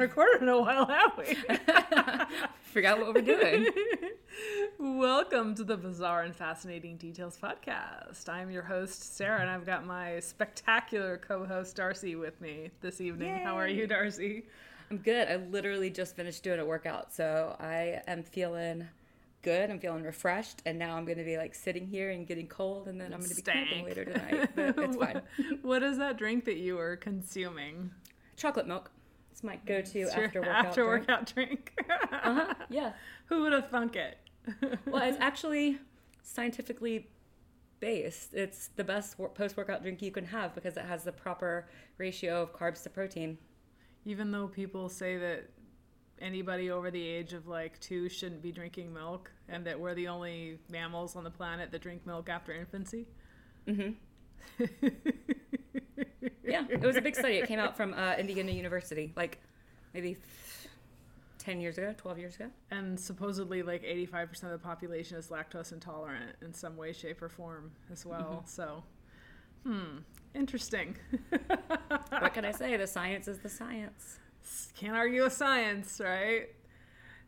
Hello. We haven't recorded in a while, have we? Forgot what we're doing. Welcome to the Bizarre and Fascinating Details podcast. I'm your host, Sarah, and I've got my spectacular co host, Darcy, with me this evening. How are you, Darcy? I'm good. I literally just finished doing a workout, so I am feeling good. I'm feeling refreshed, and now I'm going to be like sitting here and getting cold, and then I'm going to be cramping Stank. later tonight. But it's fine. what is that drink that you were consuming? Chocolate milk. It's my go-to It's after workout. after drink. workout drink. Uh-huh. Yeah. Who would have thunk it? Well, it's actually scientifically based. It's the best post-workout drink you can have because it has the proper ratio of carbs to protein. Even though people say that anybody over the age of like two shouldn't be drinking milk and that we're the only mammals on the planet that drink milk after infancy. hmm Yeah, it was a big study. It came out from uh, Indiana University, like maybe 10 years ago, 12 years ago. And supposedly, like 85% of the population is lactose intolerant in some way, shape, or form as well. So, hmm, interesting. What can I say? The science is the science. Can't argue with science, right?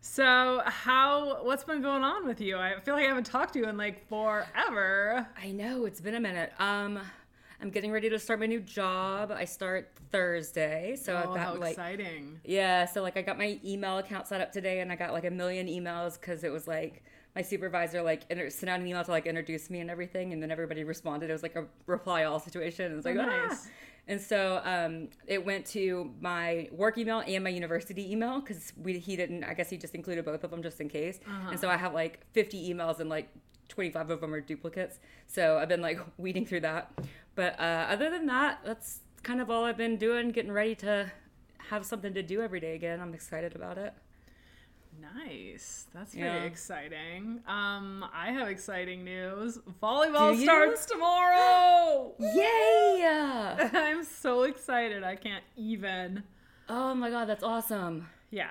So, how, what's been going on with you? I feel like I haven't talked to you in like forever. I know it's been a minute. Um, I'm getting ready to start my new job. I start Thursday, so oh, I've how got like exciting. yeah. So like I got my email account set up today, and I got like a million emails because it was like my supervisor like inter- sent out an email to like introduce me and everything, and then everybody responded. It was like a reply all situation. It was like Oh, "Ah!" And so um, it went to my work email and my university email because we he didn't. I guess he just included both of them just in case. And so I have like 50 emails and like 25 of them are duplicates. So I've been like weeding through that. But uh, other than that, that's kind of all I've been doing. Getting ready to have something to do every day again. I'm excited about it. Nice. That's Yeah. exciting. Um, I have exciting news. Volleyball starts tomorrow. Yay! I'm so excited. I can't even. Oh my god, that's awesome. Yeah.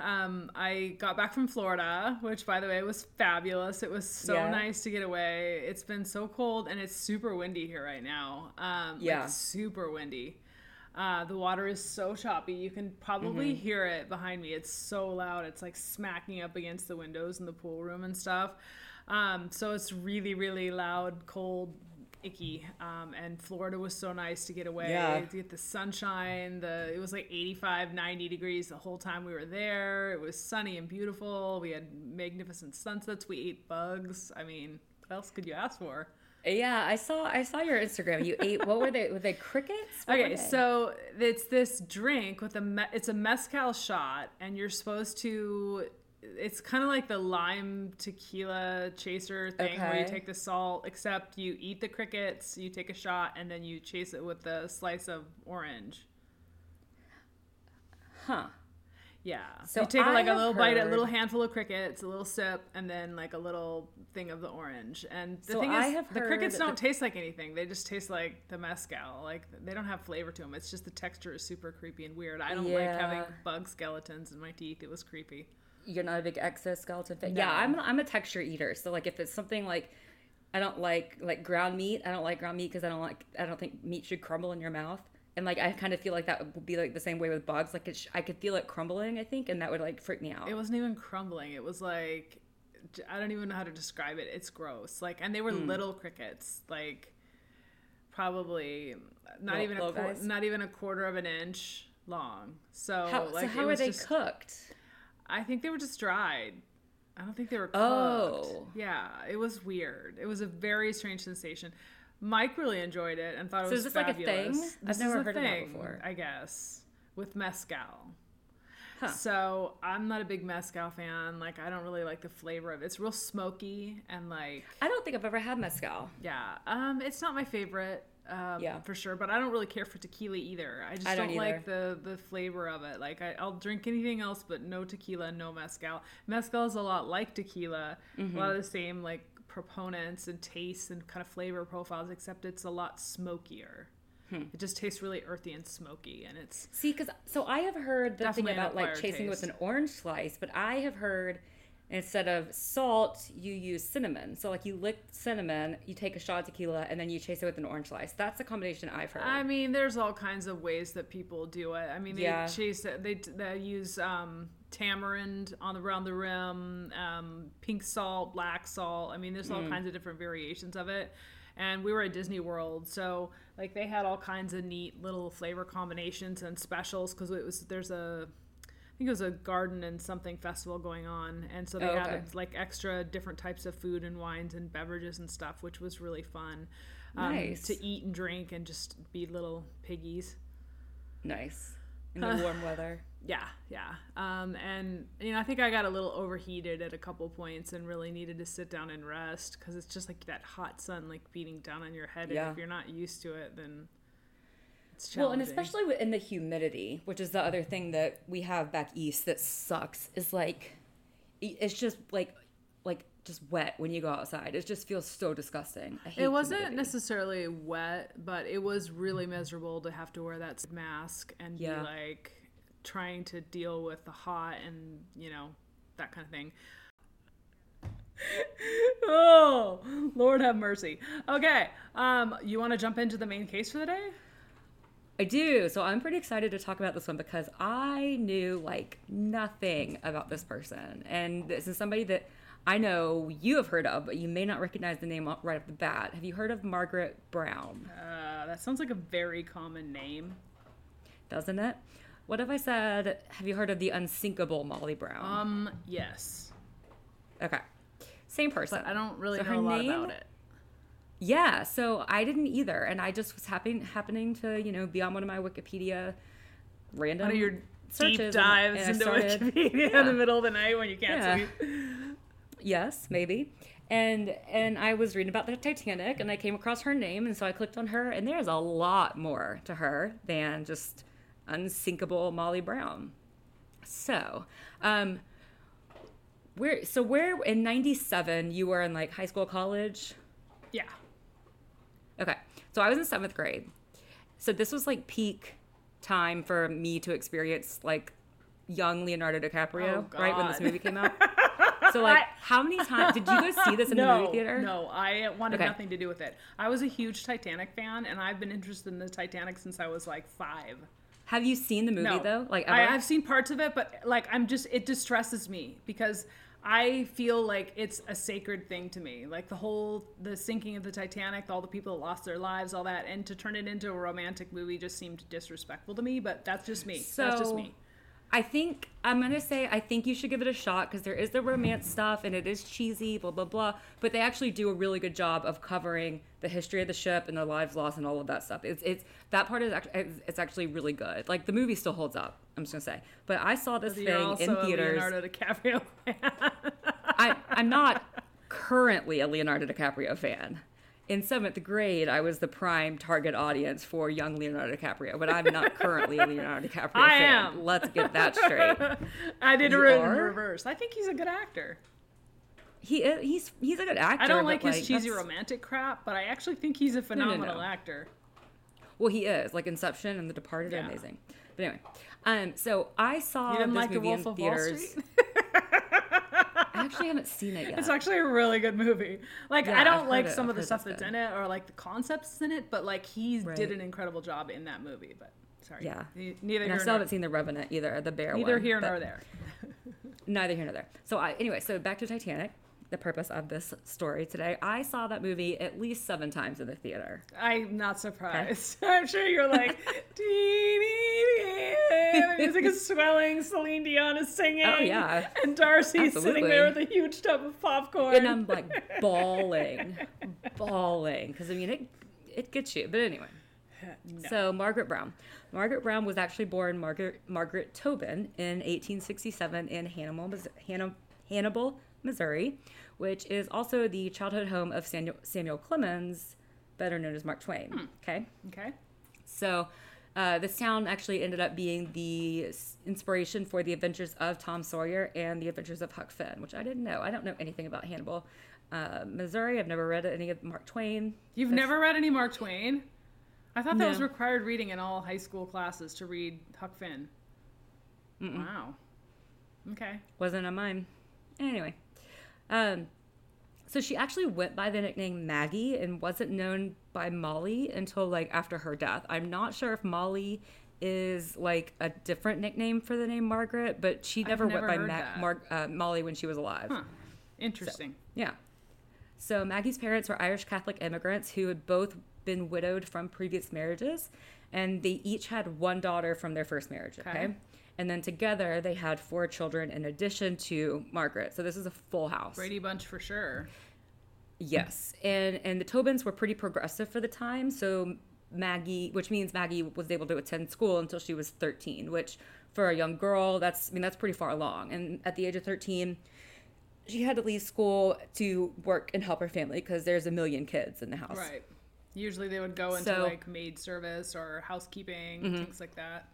Um, I got back from Florida, which by the way was fabulous. It was so Yeah. nice to get away. It's been so cold and it's super windy here right now. Um, like, Yeah. super windy. Uh, the water is so choppy. You can probably Mm-hmm. hear it behind me. It's so loud. It's like smacking up against the windows in the pool room and stuff. Um, so it's really, really loud, cold, icky. Um, and Florida was so nice to get away, Yeah. to get the sunshine. The it was like 85, 90 degrees the whole time we were there. It was sunny and beautiful. We had magnificent sunsets. We ate bugs. I mean, what else could you ask for? Yeah, I saw I saw your Instagram. You ate what were they? Were they crickets? What Okay, they? so it's this drink with a me- it's a mezcal shot, and you're supposed to. It's kind of like the lime tequila chaser thing, where you take the salt, except you eat the crickets, you take a shot, and then you chase it with a slice of orange. huh? Yeah. So you take I like a little bite, a little handful of crickets, a little sip, and then like a little thing of the orange. And the So thing I is, have the crickets don't the- taste like anything. They just taste like the mezcal. Like they don't have flavor to them. It's just the texture is super creepy and weird. I don't like having bug skeletons in my teeth. It was creepy. You're not a big exoskeleton fan. No. Yeah, I'm I'm a texture eater. So like if it's something like I don't like like ground meat. I don't like ground meat because I don't like I don't think meat should crumble in your mouth. And like I kind of feel like that would be like the same way with bugs. Like it sh- I could feel it crumbling. I think, and that would like freak me out. It wasn't even crumbling. It was like I don't even know how to describe it. It's gross. Like and they were mm. little crickets. Like probably not Little- even a guys? not even a quarter of an inch long. So how, like so how are they just, cooked? I think they were just dried. I don't think they were cooked. Oh. Yeah, it was weird. It was a very strange sensation. Mike really enjoyed it and thought it So was is this like a fabulous. thing? I've never heard of that before. I guess, with mezcal. Huh. So I'm not a big mezcal fan. Like I don't really like the flavor of it. It's real smoky and like I don't think I've ever had mezcal. yeah. Um, it's not my favorite. Um, Yeah. for sure. But I don't really care for tequila either. I just I don't, don't like the the flavor of it. Like I, I'll drink anything else, but no tequila, no mezcal. Mezcal is a lot like tequila. A Mm-hmm. lot of the same like proponents and tastes and kind of flavor profiles, except it's a lot smokier. Hmm. It just tastes really earthy and smoky, and it's See, because so I have heard the thing about like chasing with an orange slice, but I have heard instead of salt, you use cinnamon. So like you lick cinnamon, you take a shot of tequila, and then you chase it with an orange slice. That's the combination I've heard. I mean, there's all kinds of ways that people do it. I mean, they Yeah. chase it. They, they use um, tamarind on the around the rim, um, pink salt, black salt. I mean, there's Mm. all kinds of different variations of it. And we were at Disney World, so like they had all kinds of neat little flavor combinations and specials because it was there's a think it was a garden and something festival going on, and so they Oh, had okay. like extra different types of food and wines and beverages and stuff, which was really fun um, Nice. to eat and drink and just be little piggies. nice. In the warm weather. Yeah, yeah. Um, and you know, I think I got a little overheated at a couple points and really needed to sit down and rest because it's just like that hot sun like beating down on your head, Yeah. and if you're not used to it, then it's Well, and especially in the humidity, which is the other thing that we have back east that sucks, is like it's just like like just wet when you go outside. It just feels so disgusting. I hate It wasn't humidity. necessarily wet, but it was really miserable to have to wear that mask and Yeah. be like trying to deal with the hot and you know that kind of thing. oh, Lord have mercy. Okay, um, you want to jump into the main case for the day? I do. So I'm pretty excited to talk about this one because I knew like nothing about this person. And this is somebody that I know you have heard of, but you may not recognize the name right off the bat. Have you heard of Margaret Brown? Uh, that sounds like a very common name. Doesn't it? What if I said, have you heard of the unsinkable Molly Brown? Um, yes, okay. Same person. but I don't really So know a lot name- about it. Yeah, so I didn't either, and I just was happen, happening to you know be on one of my Wikipedia random One of your deep dives and I into started- Wikipedia in the middle of the night when you can't Yeah. sleep. Yes, maybe. And and I was reading about the Titanic, and I came across her name, and so I clicked on her, and there's a lot more to her than just unsinkable Molly Brown. So, um, where so where in '97 you were in like high school, college? Yeah. Okay. So I was in seventh grade. So this was like peak time for me to experience like young Leonardo DiCaprio, Oh, right? When this movie came out. So like how many times did you guys see this in no, the movie theater? No, I wanted Okay. nothing to do with it. I was a huge Titanic fan, and I've been interested in the Titanic since I was like five. Have you seen the movie No, though? Like I, ever? I've seen parts of it, but like I'm just it distresses me because I feel like it's a sacred thing to me. Like the whole the sinking of the Titanic, all the people that lost their lives, all that, and to turn it into a romantic movie just seemed disrespectful to me. But that's just me. that's just me. I think I'm gonna say I think you should give it a shot because there is the romance stuff and it is cheesy, blah blah blah. But they actually do a really good job of covering the history of the ship and the lives lost and all of that stuff. It's it's that part is actually it's, actually really good. Like the movie still holds up. I'm just gonna say. But I saw this thing also in a theaters. Leonardo DiCaprio fan. I I'm not currently a Leonardo DiCaprio fan. In seventh grade, I was the prime target audience for young Leonardo DiCaprio, but I'm not currently a Leonardo DiCaprio I fan. am. Let's get that straight. I did You it in reverse. I think he's a good actor. He he's he's a good actor. I don't like his cheesy that's- romantic crap, but I actually think he's a no, phenomenal no. actor. Well, he is like Inception and The Departed are amazing. But anyway, um, so I saw You didn't this like The Wolf in of Wall theaters. Street? I actually haven't seen it yet. It's actually a really good movie. Like Yeah, I don't like it. some I've of the stuff that's in it or like the concepts in it, but like he Right. did an incredible job in that movie. But sorry, Yeah. Neither and I still nor, haven't seen The Revenant either, the bear neither one. here nor there. Neither here nor there. So I anyway, so back to Titanic. The purpose of this story today. I saw that movie at least seven times in the theater. I'm not surprised. I'm sure you're like, dee, dee, dee, the music is swelling. Celine Dion is singing. Oh, yeah. and Darcy's sitting there with a huge tub of popcorn. And I'm like bawling, bawling, because I mean it it gets you. But anyway, No. So Margaret Brown. Margaret Brown was actually born Margaret Margaret Tobin in 1867 in Hannibal, Hannibal, Missouri, which is also the childhood home of Samuel, Samuel Clemens, better known as Mark Twain. Okay, okay. so. Uh, this town actually ended up being the inspiration for the adventures of Tom Sawyer and the adventures of Huck Finn, which I didn't know. I don't know anything about Hannibal, uh, Missouri. I've never read any of Mark Twain. You've never read any Mark Twain? I thought that was required reading in all high school classes to read Huck Finn. Wow. Okay. Wasn't on mine. Anyway, um, so she actually went by the nickname Maggie and wasn't known by Molly until like after her death. I'm not sure if Molly is like a different nickname for the name Margaret, but she never, never went by Ma- Mar- uh, Molly when she was alive. Huh. Interesting. Yeah. So Maggie's parents were Irish Catholic immigrants who had both been widowed from previous marriages, and they each had one daughter from their first marriage. Okay. Okay. And then together they had four children in addition to Margaret. So this is a full house. Brady Bunch for sure. Yes, and and the Tobins were pretty progressive for the time. So Maggie, which means Maggie was able to attend school until she was 13, which for a young girl, that's I mean that's pretty far along. And at the age of 13, she had to leave school to work and help her family because there's a million kids in the house. Right. Usually they would go into So- Mm-hmm. like maid service or housekeeping, things like that.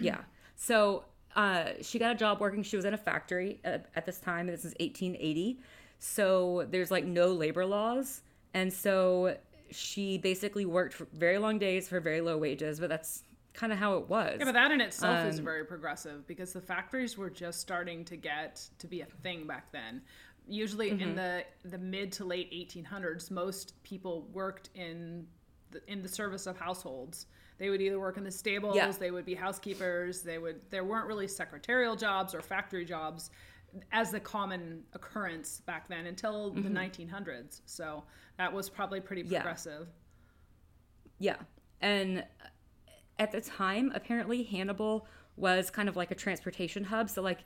Yeah. So uh, she got a job working. She was in a factory at, at this time. This is 1880. So there's like no labor laws. And so she basically worked for very long days for very low wages, but that's kind of how it was. Yeah, but that in itself is Um, very progressive because the factories were just starting to get to be a thing back then. Usually Mm-hmm. in the the mid to late 1800s, most people worked in the, in the service of households. They would either work in the stables, Yeah. they would be housekeepers, they would there weren't really secretarial jobs or factory jobs as the common occurrence back then until the 1900s. So that was probably pretty Mm-hmm. Yeah. progressive. Yeah. And at the time, apparently Hannibal was kind of like a transportation hub. So, like,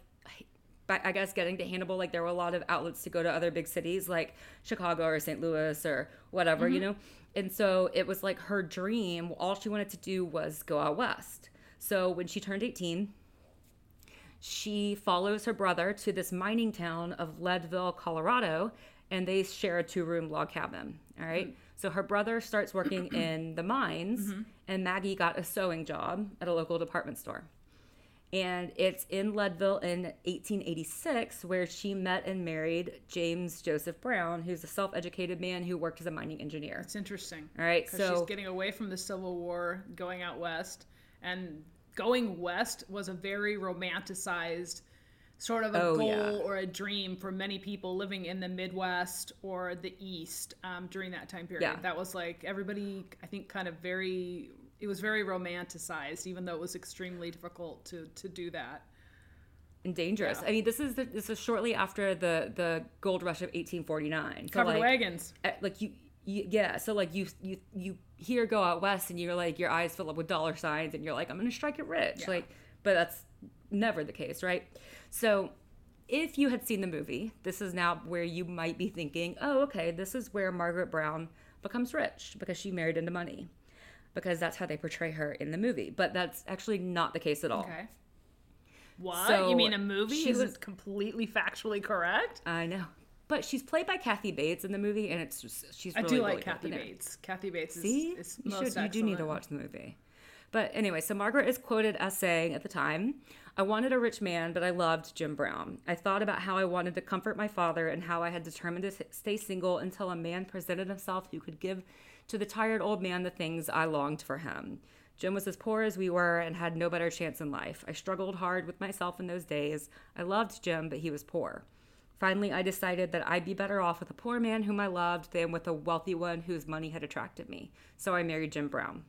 I guess getting to Hannibal, like, there were a lot of outlets to go to other big cities like Chicago or St. Louis or whatever, you mm-hmm. know? And so it was like her dream. All she wanted to do was go out west. So when she turned 18, she follows her brother to this mining town of Leadville, Colorado, and they share a two room log cabin. All right. Mm-hmm. So her brother starts working in the mines, mm-hmm. and Maggie got a sewing job at a local department store. And it's in Leadville in 1886 where she met and married James Joseph Brown, who's a self educated man who worked as a mining engineer. It's interesting. All right. So she's getting away from the Civil War, going out west, and going west was a very romanticized sort of a Oh, goal yeah. or a dream for many people living in the Midwest or the East um, during that time period. Yeah. That was like everybody, I think, kind of very. It was very romanticized, even though it was extremely difficult to to do that. and dangerous. Yeah. I mean, this is the, this is shortly after the the gold rush of 1849. So, Covered like, wagons. uh, like you, you yeah so like you you you hear go out west and you're like your eyes fill up with dollar signs and you're like i'm gonna strike it rich Yeah. like but that's never the case right so if you had seen the movie this is now where you might be thinking oh okay this is where margaret brown becomes rich because she married into money because that's how they portray her in the movie but that's actually not the case at all Okay. What So, you mean? A movie she was- completely factually correct? i know but she's played by kathy bates in the movie and it's just she's I do really like Kathy. Bates. Kathy Bates is, See, is you should. You do need to watch the movie. But anyway, so Margaret is quoted as saying at the time, "I wanted a rich man, but I loved Jim Brown. I thought about how I wanted to comfort my father and how I had determined to stay single until a man presented himself who could give to the tired old man the things I longed for him." Jim was as poor as we were and had no better chance in life. I struggled hard with myself in those days. I loved Jim, but he was poor. Finally, I decided that I'd be better off with a poor man whom I loved than with a wealthy one whose money had attracted me. So I married Jim Brown.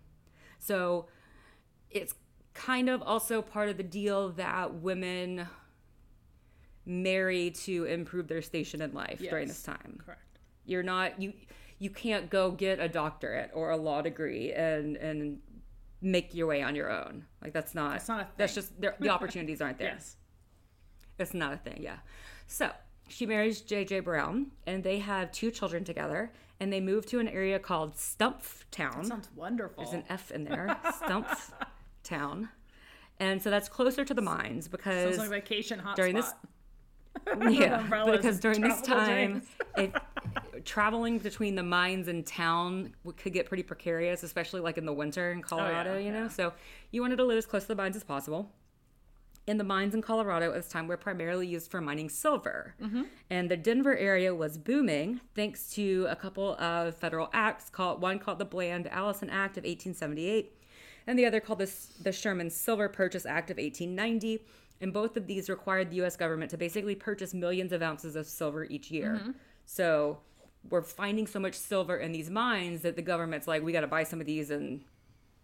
So it's kind of also part of the deal that women marry to improve their station in life during this time. Correct. You're not you you can't go get a doctorate or a law degree and and make your way on your own. Like that's not That's not a that's just the opportunities aren't there. Yes. It's not a thing, yeah. So she marries J.J. Brown, and they have two children together, and they move to an area called Stumptown. Sounds wonderful. There's an F in there, Stumptown. And so that's closer to the mines because Sounds like vacation hotspot. during this yeah, because during this time, if traveling between the mines and town could get pretty precarious, especially like in the winter in Colorado, you know. Oh, yeah. So you wanted to live as close to the mines as possible. And the mines in Colorado at this time were primarily used for mining silver. Mm-hmm. And the Denver area was booming thanks to a couple of federal acts called one called the Bland Allison Act of 1878 and the other called the, the Sherman Silver Purchase Act of 1890. And both of these required the US government to basically purchase millions of ounces of silver each year. Mm-hmm. So we're finding so much silver in these mines that the government's like, we got to buy some of these and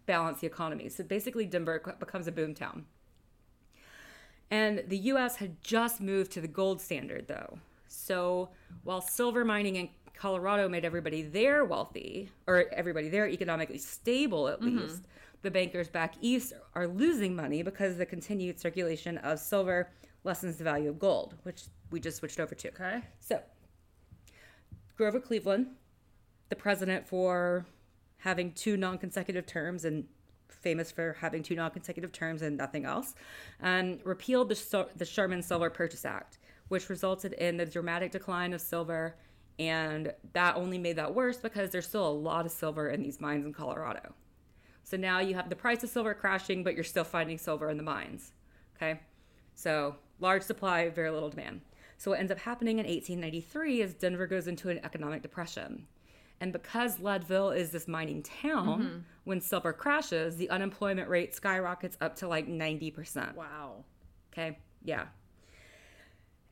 balance the economy. So basically, Denver becomes a boom town. And the US had just moved to the gold standard, though. So while silver mining in Colorado made everybody there wealthy, or everybody there economically stable at mm-hmm. least, the bankers back east are losing money because the continued circulation of silver lessens the value of gold, which we just switched over to. Okay. So, Grover Cleveland, the president for having two non consecutive terms and famous for having two non consecutive terms and nothing else, um, repealed the, the Sherman Silver Purchase Act, which resulted in the dramatic decline of silver. And that only made that worse because there's still a lot of silver in these mines in Colorado. So now you have the price of silver crashing, but you're still finding silver in the mines. Okay. So large supply, very little demand. So what ends up happening in 1893 is Denver goes into an economic depression. And because Leadville is this mining town, mm-hmm. when silver crashes, the unemployment rate skyrockets up to like 90%. Wow. Okay. Yeah.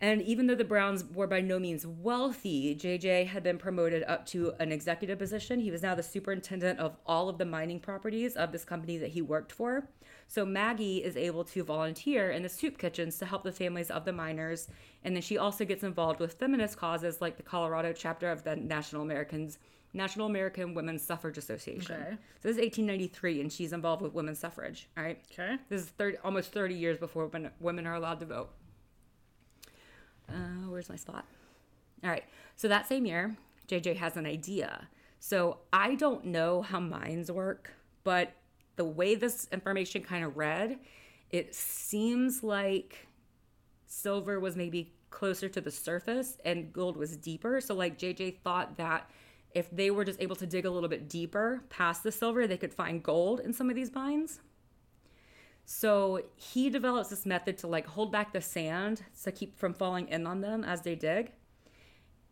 And even though the Browns were by no means wealthy, JJ had been promoted up to an executive position. He was now the superintendent of all of the mining properties of this company that he worked for. So Maggie is able to volunteer in the soup kitchens to help the families of the miners. And then she also gets involved with feminist causes like the Colorado chapter of the National Americans National American Women's Suffrage Association. Okay. So this is 1893 and she's involved with women's suffrage, all right? Okay. This is 30, almost 30 years before women, women are allowed to vote. Uh, where's my spot? All right. So that same year, JJ has an idea. So I don't know how mines work, but the way this information kind of read, it seems like silver was maybe closer to the surface and gold was deeper. So like JJ thought that if they were just able to dig a little bit deeper past the silver, they could find gold in some of these mines. So he develops this method to like hold back the sand to keep from falling in on them as they dig.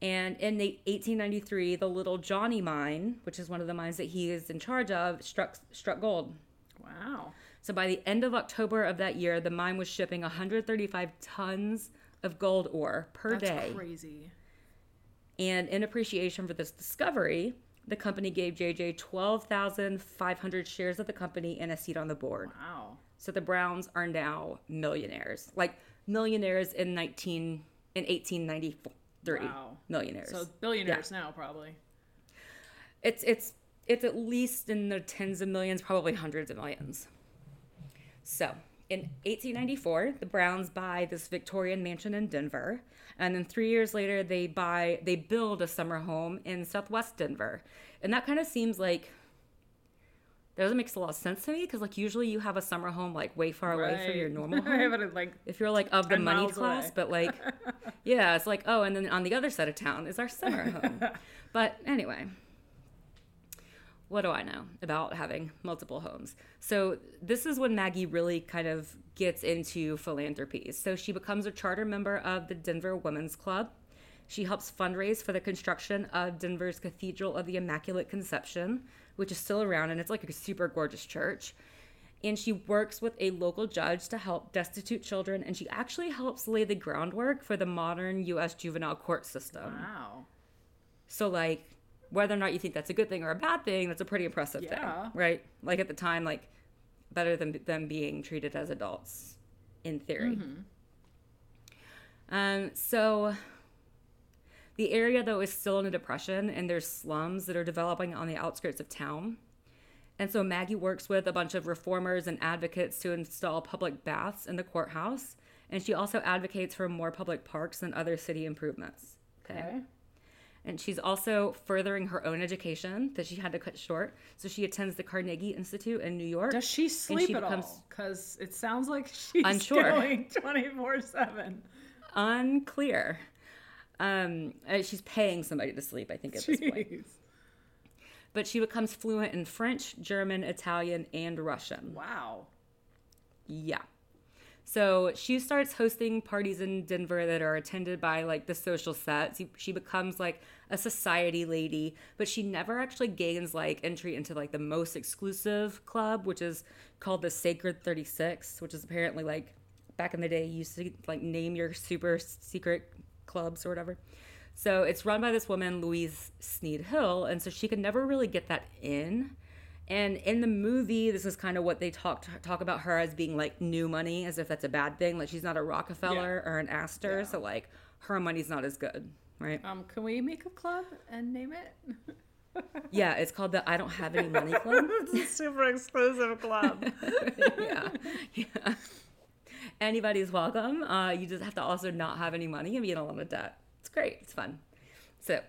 And in the 1893, the Little Johnny mine, which is one of the mines that he is in charge of, struck struck gold. Wow. So by the end of October of that year, the mine was shipping 135 tons of gold ore per That's day. crazy. And in appreciation for this discovery, the company gave JJ 12,500 shares of the company and a seat on the board. Wow. So the Browns are now millionaires, like millionaires in 19 in 1893. Wow. Millionaires. So billionaires now probably. it's it's it's at least in the tens of millions, probably hundreds of millions. So in 1894, the Browns buy this Victorian mansion in Denver, and then three years later, they buy they build a summer home in Southwest Denver, and that kind of seems like doesn't make a lot of sense to me because like usually you have a summer home like way far away from your normal home it like if you're like of the money class, away. but like, yeah, it's like, oh, and then on the other side of town is our summer home. but anyway, what do I know about having multiple homes? So this is when Maggie really kind of gets into philanthropy. So she becomes a charter member of the Denver Women's Club. She helps fundraise for the construction of Denver's Cathedral of the Immaculate Conception, which is still around and it's like a super gorgeous church and she works with a local judge to help destitute children and she actually helps lay the groundwork for the modern US juvenile court system. wow. So like whether or not you think that's a good thing or a bad thing, that's a pretty impressive Yeah. thing, right? Like at the time like better than them being treated as adults in theory. Um so the area though is still in a depression and there's slums that are developing on the outskirts of town. And so Maggie works with a bunch of reformers and advocates to install public baths in the courthouse. And she also advocates for more public parks and other city improvements. Okay. Okay. And she's also furthering her own education that she had to cut short. So she attends the Carnegie Institute in New York. Does she sleep she at becomes- all? Because it sounds like she's Unsure. going twenty four seven. Unclear. Um, uh, she's paying somebody to sleep, I think, at this point. But she becomes fluent in French, German, Italian, and Russian. Wow. Yeah. So she starts hosting parties in Denver that are attended by like the social set. She, she becomes like a society lady, but she never actually gains like entry into like the most exclusive club, which is called the Sacred 36, which is apparently like back in the day, you used to like name your super secret clubs or whatever. So it's run by this woman, Louise Sneed Hill, and so she could never really get that in. And in the movie, this is kind of what they talk talk about her as being like new money, as if that's a bad thing. Like she's not a Rockefeller or an Astor, Yeah. so like her money's not as good, right? Um, can we make a club and name it? Yeah, it's called the I Don't Have Any Money Club. it's a super exclusive club. yeah, yeah. Anybody's welcome. Uh, you just have to also not have any money and be in a lot of debt. It's great. It's fun. So,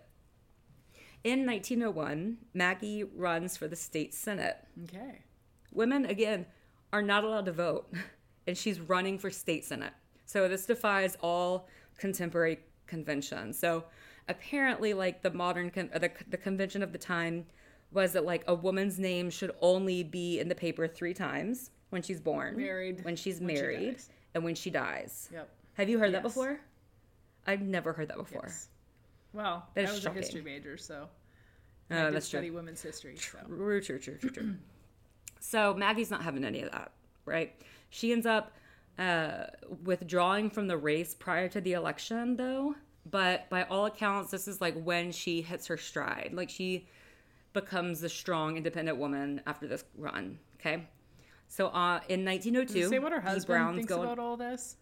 in 1901, Maggie runs for the state senate. okay. Women, again, are not allowed to vote, and she's running for state senate. So this defies all contemporary conventions. So apparently, like the modern con- the the convention of the time was that like a woman's name should only be in the paper three times when she's born, Married, when she's when she married, dies. And when she dies. Yep. Have you heard that before? I've never heard that before. Yes. Well, That I was shocking. a history major, so Oh, I did that's true. study women's history. So. True, true, true, true, true. so Maggie's not having any of that, right? She ends up uh, withdrawing from the race prior to the election, though. But by all accounts, this is like when she hits her stride. Like she becomes a strong, independent woman after this run. Okay. So uh, in 1902, Does it say what her the husband Browns thinks go- about all this?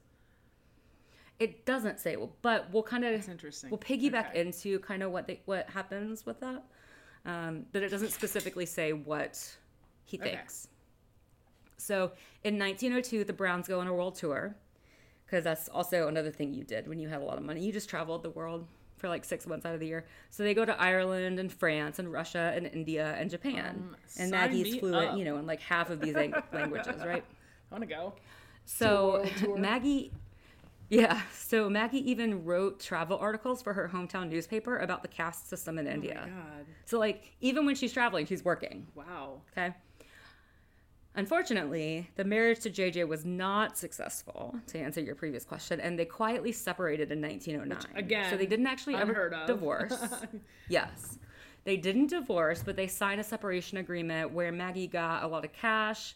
It doesn't say, but we'll kind of interesting. we'll piggyback Okay. into kind of what they, what happens with that. Um, but it doesn't specifically say what he Okay. thinks. So in 1902, the Browns go on a world tour because that's also another thing you did when you had a lot of money. You just traveled the world for like six months out of the year. So they go to Ireland and France and Russia and India and Japan. Um, and Maggie's fluent, up. you know, in like half of these lang- languages, right? I want to go. So. Maggie, yeah. So Maggie even wrote travel articles for her hometown newspaper about the caste system in India. Oh my god! So like even when she's traveling, she's working. Wow. Okay. Unfortunately, the marriage to JJ was not successful, to answer your previous question, and they quietly separated in 1909. again, so they didn't actually ever of. divorce. yes. They didn't divorce, but they signed a separation agreement where Maggie got a lot of cash.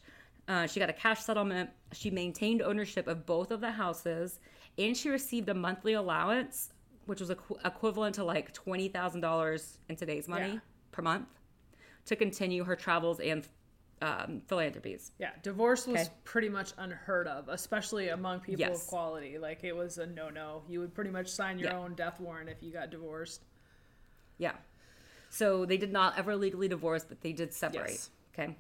Uh, she got a cash settlement. She maintained ownership of both of the houses, and she received a monthly allowance, which was equ- equivalent to like $20,000 in today's money Yeah. per month, to continue her travels and um, philanthropies. Yeah, divorce was Okay. pretty much unheard of, especially among people Yes. of quality. Like it was a no-no. You would pretty much sign your Yeah. own death warrant if you got divorced. Yeah. So they did not ever legally divorce, but they did separate. Yes. Okay.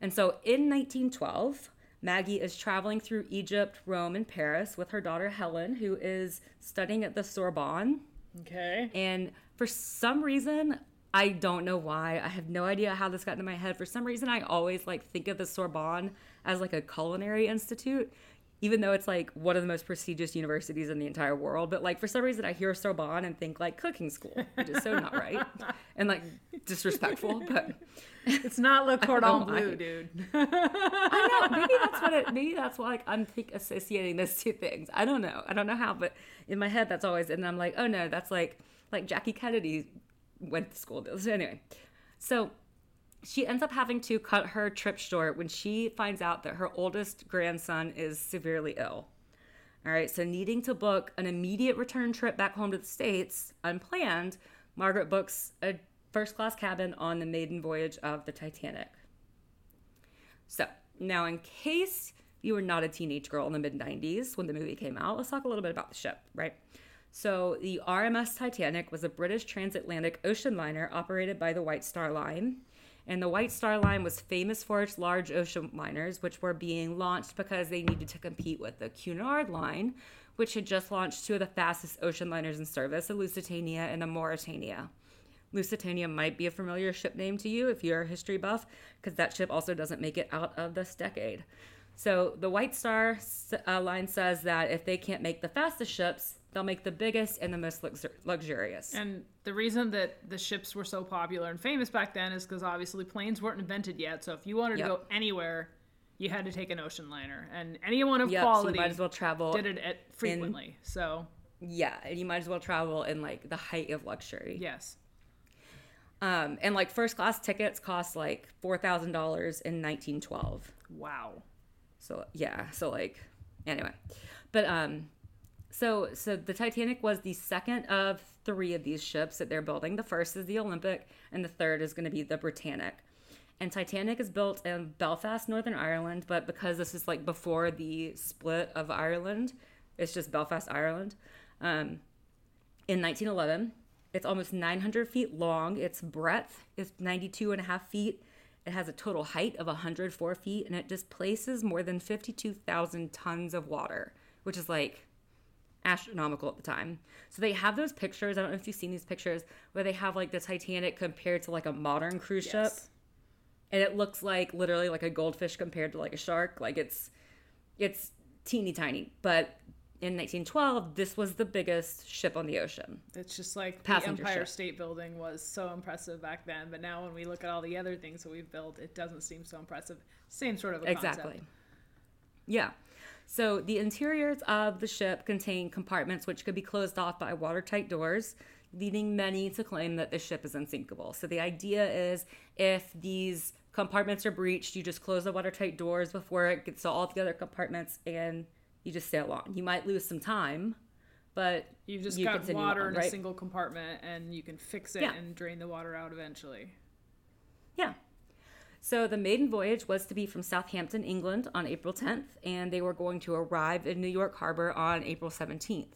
And so in 1912, Maggie is traveling through Egypt, Rome, and Paris with her daughter Helen, who is studying at the Sorbonne. Okay. And for some reason, I don't know why. I have no idea how this got into my head. For some reason, I always like think of the Sorbonne as like a culinary institute, even though it's like one of the most prestigious universities in the entire world. But like for some reason, I hear Sorbonne and think like cooking school, which is so not right and like disrespectful. But It's not Le Cordon Bleu, dude. I know maybe that's what it. Maybe that's why like, I'm think associating those two things. I don't know. I don't know how, but in my head that's always. And I'm like, oh no, that's like like Jackie Kennedy went to school. So anyway, so she ends up having to cut her trip short when she finds out that her oldest grandson is severely ill. All right, so needing to book an immediate return trip back home to the States, unplanned, Margaret books a first class cabin on the maiden voyage of the Titanic. So, now in case you were not a teenage girl in the mid 90s when the movie came out, let's talk a little bit about the ship, right? So, the RMS Titanic was a British transatlantic ocean liner operated by the White Star Line. And the White Star Line was famous for its large ocean liners, which were being launched because they needed to compete with the Cunard Line, which had just launched two of the fastest ocean liners in service, the Lusitania and the Mauretania. Lusitania might be a familiar ship name to you if you're a history buff, because that ship also doesn't make it out of this decade. So the White Star uh, line says that if they can't make the fastest ships, they'll make the biggest and the most luxur- luxurious. And the reason that the ships were so popular and famous back then is because obviously planes weren't invented yet. So if you wanted Yep. to go anywhere, you had to take an ocean liner, and anyone of Yep, so quality you might as well travel. did it at frequently. so Yeah, and you might as well travel in like the height of luxury. yes, Um, and like first class tickets cost like four thousand dollars in nineteen twelve. wow. So yeah, so like Anyway, but um, so so the Titanic was the second of three of these ships that they're building. The first is the Olympic, and the third is going to be the Britannic. And Titanic is built in Belfast, Northern Ireland, but because this is like before the split of Ireland, it's just Belfast, Ireland. Um, in 1911, it's almost 900 feet long. Its breadth is 92 and a half feet. It has a total height of 104 feet, and it displaces more than 52,000 tons of water, which is like astronomical at the time. So they have those pictures. I don't know if you've seen these pictures where they have like the Titanic compared to like a modern cruise ship. And it looks like literally like a goldfish compared to like a shark. Like it's it's teeny tiny. But in 1912, this was the biggest ship on the ocean. It's just like the Empire ship. State Building was so impressive back then, but now when we look at all the other things that we've built, it doesn't seem so impressive. Same sort of a Exactly. concept. Yeah. So the interiors of the ship contain compartments which could be closed off by watertight doors, leading many to claim that the ship is unsinkable. So the idea is if these compartments are breached, you just close the watertight doors before it gets to all the other compartments and you just sail on. You might lose some time, but You've just you got water on, in a single compartment, and you can fix it Yeah. and drain the water out eventually. Yeah. So the maiden voyage was to be from Southampton, England on April 10th, and they were going to arrive in New York Harbor on April 17th.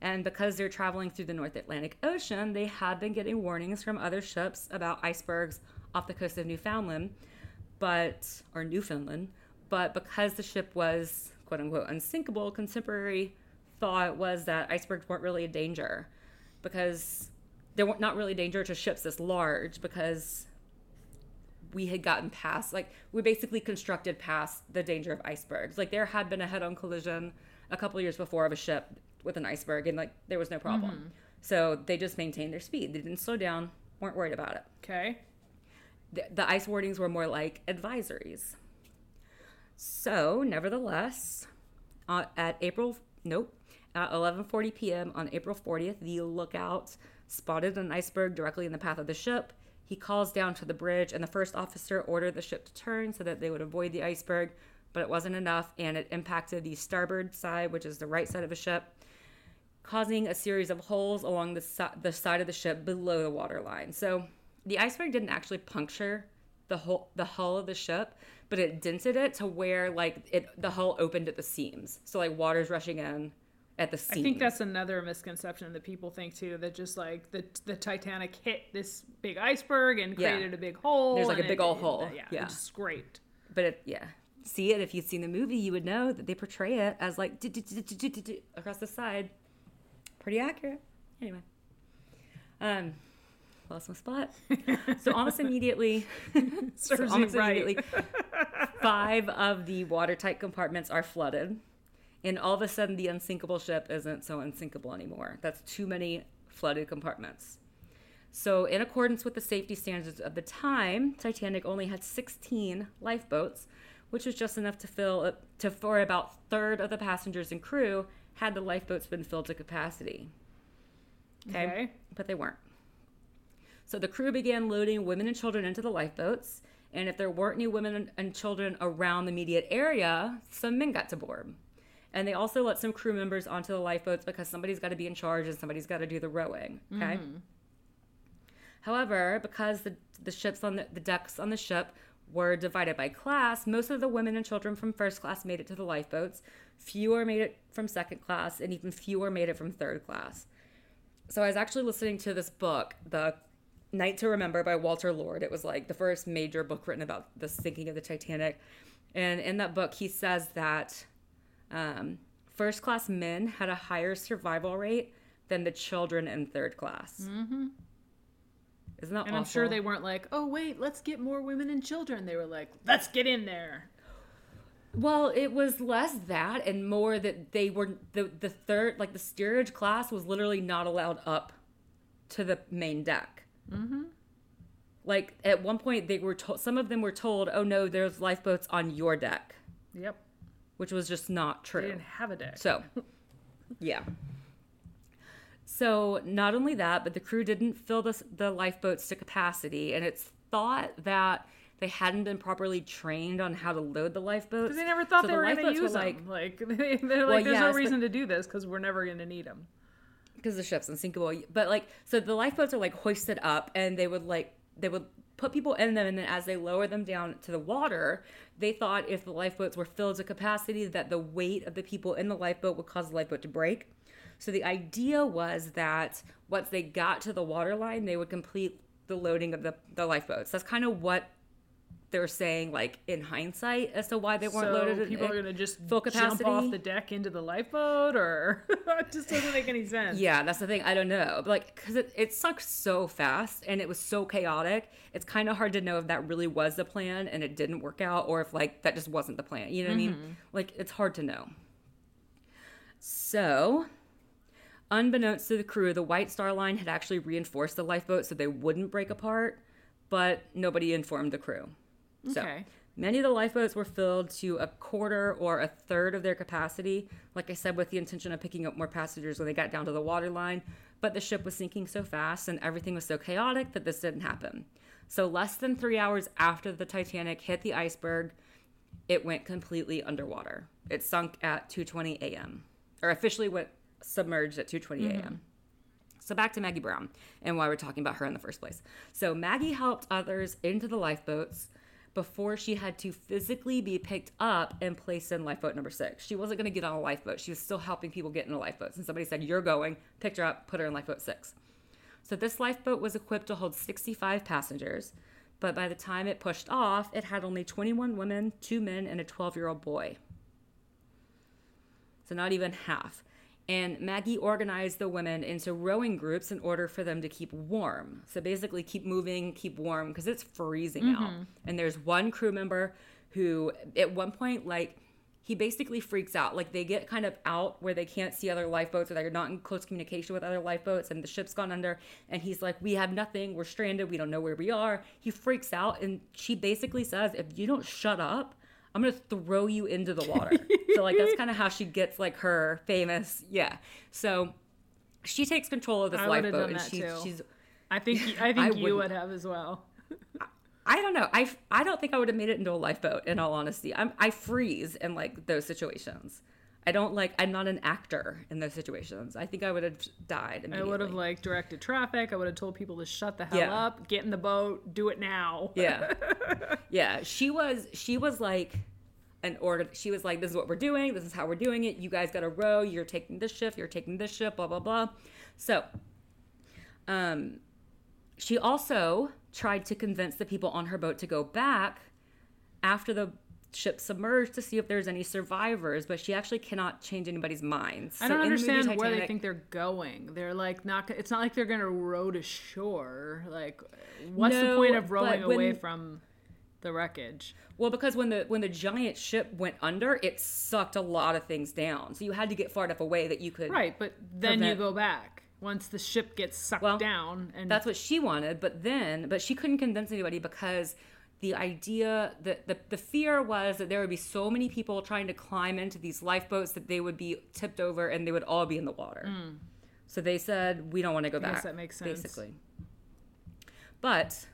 And because they're traveling through the North Atlantic Ocean, they had been getting warnings from other ships about icebergs off the coast of Newfoundland, but or Newfoundland, but because the ship was quote unquote unsinkable, contemporary thought was that icebergs weren't really a danger because they weren't not really a danger to ships this large because we had gotten past like we basically constructed past the danger of icebergs like there had been a head-on collision a couple years before of a ship with an iceberg and like there was no problem so they just maintained their speed they didn't slow down weren't worried about it Okay. the, the ice warnings were more like advisories so nevertheless uh, at april nope at 11:40 p.m. on April 40th, the lookout spotted an iceberg directly in the path of the ship. He calls down to the bridge, and the first officer ordered the ship to turn so that they would avoid the iceberg, but it wasn't enough, and it impacted the starboard side, which is the right side of the ship, causing a series of holes along the, si- the side of the ship below the waterline. So the iceberg didn't actually puncture the whole the hull of the ship, but it dented it to where like it the hull opened at the seams. So like water's rushing in at the seams. I think that's another misconception that people think too that just like the the Titanic hit this big iceberg and Yeah. created a big hole. There's, like, a big it- ol' hole. Yeah, Yeah. which is great. but it, yeah, see it if you'd seen the movie, you would know that they portray it as like across the side. Pretty accurate. Anyway, um, lost my spot. So almost immediately, so almost right. immediately, five of the watertight compartments are flooded, and all of a sudden, the unsinkable ship isn't so unsinkable anymore. That's too many flooded compartments. So, in accordance with the safety standards of the time, Titanic only had 16 lifeboats, which was just enough to fill to for about third of the passengers and crew had the lifeboats been filled to capacity. Okay, Okay. but they weren't. So the crew began loading women and children into the lifeboats, and if there weren't any women and- and children around the immediate area, some men got to board. And they also let some crew members onto the lifeboats because somebody's got to be in charge and somebody's got to do the rowing. Okay. Mm-hmm. However, because the, the ships on the, the decks on the ship were divided by class, most of the women and children from first class made it to the lifeboats. Fewer made it from second class, and even fewer made it from third class. So I was actually listening to this book, The Night to Remember by Walter Lord. It was like the first major book written about the sinking of the Titanic. And in that book, he says that um, first class men had a higher survival rate than the children in third class. Mm-hmm. Isn't that And awful? I'm sure they weren't like, oh wait, let's get more women and children. They were like, let's get in there. Well, it was less that and more that they were the the third like the steerage class was literally not allowed up to the main deck. Mm-hmm. Like at one point, they were told some of them were told, "Oh no, there's lifeboats on your deck," Yep. Which was just not true. They didn't have a deck. So, yeah. So not only that, but the crew didn't fill the the lifeboats to capacity, and it's thought that they hadn't been properly trained on how to load the lifeboats. Because they never thought So they the were going to were use like- them. Like, they, they're Well, like, there's no yes, but- reason to do this because we're never going to need them. because the ship's unsinkable. But like, so the lifeboats are like hoisted up, and they would like they would put people in them, and then as they lower them down to the water, they thought if the lifeboats were filled to capacity, that the weight of the people in the lifeboat would cause the lifeboat to break. So the idea was that once they got to the water line, they would complete the loading of the, the lifeboats. That's kind of what they're saying, like in hindsight, as to why they weren't so loaded. people are to just full jump off the deck into the lifeboat, or it just doesn't make any sense. Yeah, that's the thing. I don't know. But like, because it, it sucked so fast and it was so chaotic, it's kind of hard to know if that really was the plan and it didn't work out or if like that just wasn't the plan. You know what I mean? Mm-hmm. Like, it's hard to know. So, unbeknownst to the crew, the White Star Line had actually reinforced the lifeboat so they wouldn't break apart, but nobody informed the crew. So, Okay. Many of the lifeboats were filled to a quarter or a third of their capacity, like I said, with the intention of picking up more passengers when they got down to the water line. But the ship was sinking so fast and everything was so chaotic that this didn't happen. So, less than three hours after the Titanic hit the iceberg, it went completely underwater. It sunk at 2:20 a.m. or officially went submerged at 2:20 mm-hmm. a.m. So back to Maggie Brown and why we're talking about her in the first place. So Maggie helped others into the lifeboats before she had to physically be picked up and placed in lifeboat number six. She wasn't going to get on a lifeboat. She was still helping people get into lifeboats. And somebody said, You're going, picked her up, put her in lifeboat six. So this lifeboat was equipped to hold 65 passengers, but by the time it pushed off, it had only 21 women, two men, and a 12 year old boy. So not even half. And Maggie organized the women into rowing groups in order for them to keep warm. So basically, keep moving, keep warm, because it's freezing out. Mm-hmm. And there's one crew member who, at one point, like, he basically freaks out. Like, they get kind of out where they can't see other lifeboats or they're not in close communication with other lifeboats, and the ship's gone under. And he's like, We have nothing. We're stranded. We don't know where we are. He freaks out. And she basically says, If you don't shut up, I'm gonna throw you into the water. so like that's kind of how she gets like her famous yeah. So she takes control of this I lifeboat and that she, too. she's I think I think I you would have as well. I don't know. I, I don't think I would have made it into a lifeboat in all honesty. I'm I freeze in like those situations. I don't like I'm not an actor in those situations. I think I would have died I would have like directed traffic. I would have told people to shut the hell Yeah. up, get in the boat, do it now. Yeah. yeah. She was she was like an order she was like, This is what we're doing, this is how we're doing it. You guys gotta row, you're taking this shift, you're taking this ship, blah blah blah. So um she also tried to convince the people on her boat to go back after the ship submerged to see if there's any survivors, but she actually cannot change anybody's minds. I don't the movie understand where they think they're going. They're like not. It's not like they're gonna row to shore. Like, what's the point of rowing away from the wreckage? Well, because when the when the giant ship went under, it sucked a lot of things down. So you had to get far enough away that you could Right, but then you go back once the ship gets sucked Well, down, and That's what she wanted, but then, but she couldn't convince anybody because the idea that the, the fear was that there would be so many people trying to climb into these lifeboats that they would be tipped over and they would all be in the water. Mm. So they said, we don't want to go. I back. that makes sense. Basically. But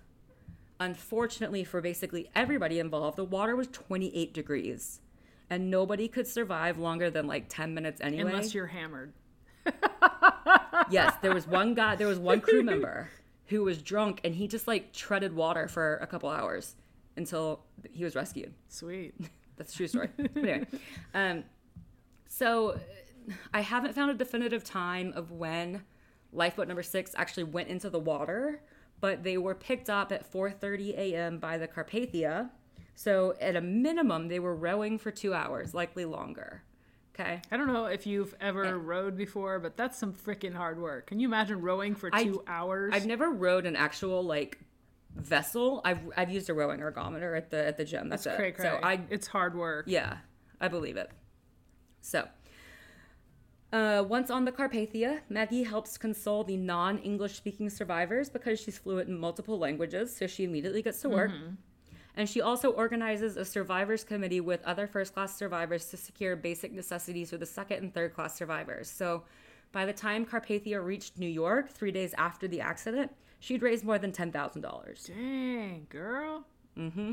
unfortunately for basically everybody involved, the water was 28 degrees. And nobody could survive longer than like 10 minutes anyway. unless you're hammered. yes, there was one guy, there was one crew member who was drunk and he just like treaded water for a couple hours until he was rescued. Sweet. That's a true story. Anyway, um, so I haven't found a definitive time of when lifeboat number six actually went into the water, but they were picked up at 4:30 a.m. by the Carpathia. So at a minimum, they were rowing for two hours, likely longer. Okay. I don't know if you've ever rowed before, but that's some freaking hard work. Can you imagine rowing for I- two hours? I've never rowed an actual like vessel. I've I've used a rowing ergometer at the at the gym. That's, It's it. cray cray. So I it's hard work. yeah, I believe it. So. Uh, once on the Carpathia, Maggie helps console the non English speaking survivors because she's fluent in multiple languages, so she immediately gets to work. And she also organizes a survivors committee with other first class survivors to secure basic necessities for the second and third class survivors. So by the time Carpathia reached New York, three days after the accident, she'd raised more than $10,000. Dang, girl. Mm hmm.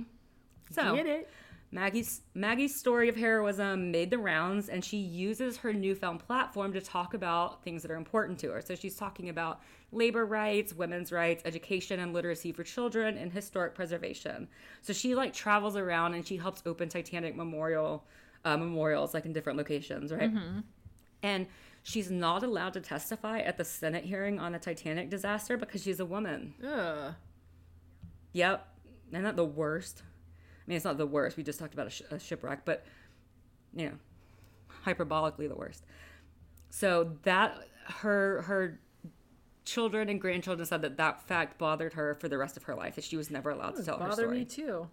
So Get it? Maggie's Maggie's story of heroism made the rounds, and she uses her newfound platform to talk about things that are important to her. So she's talking about labor rights, women's rights, education and literacy for children, and historic preservation. So she like travels around and she helps open Titanic memorial uh, memorials like in different locations, right? And she's not allowed to testify at the Senate hearing on the Titanic disaster because she's a woman. Ugh. Yep. Isn't that the worst? I mean, it's not the worst. We just talked about a, sh- a shipwreck, but, you know, hyperbolically the worst. So that, her, her children and grandchildren said that that fact bothered her for the rest of her life, that she was never allowed to tell her Bother story. me too.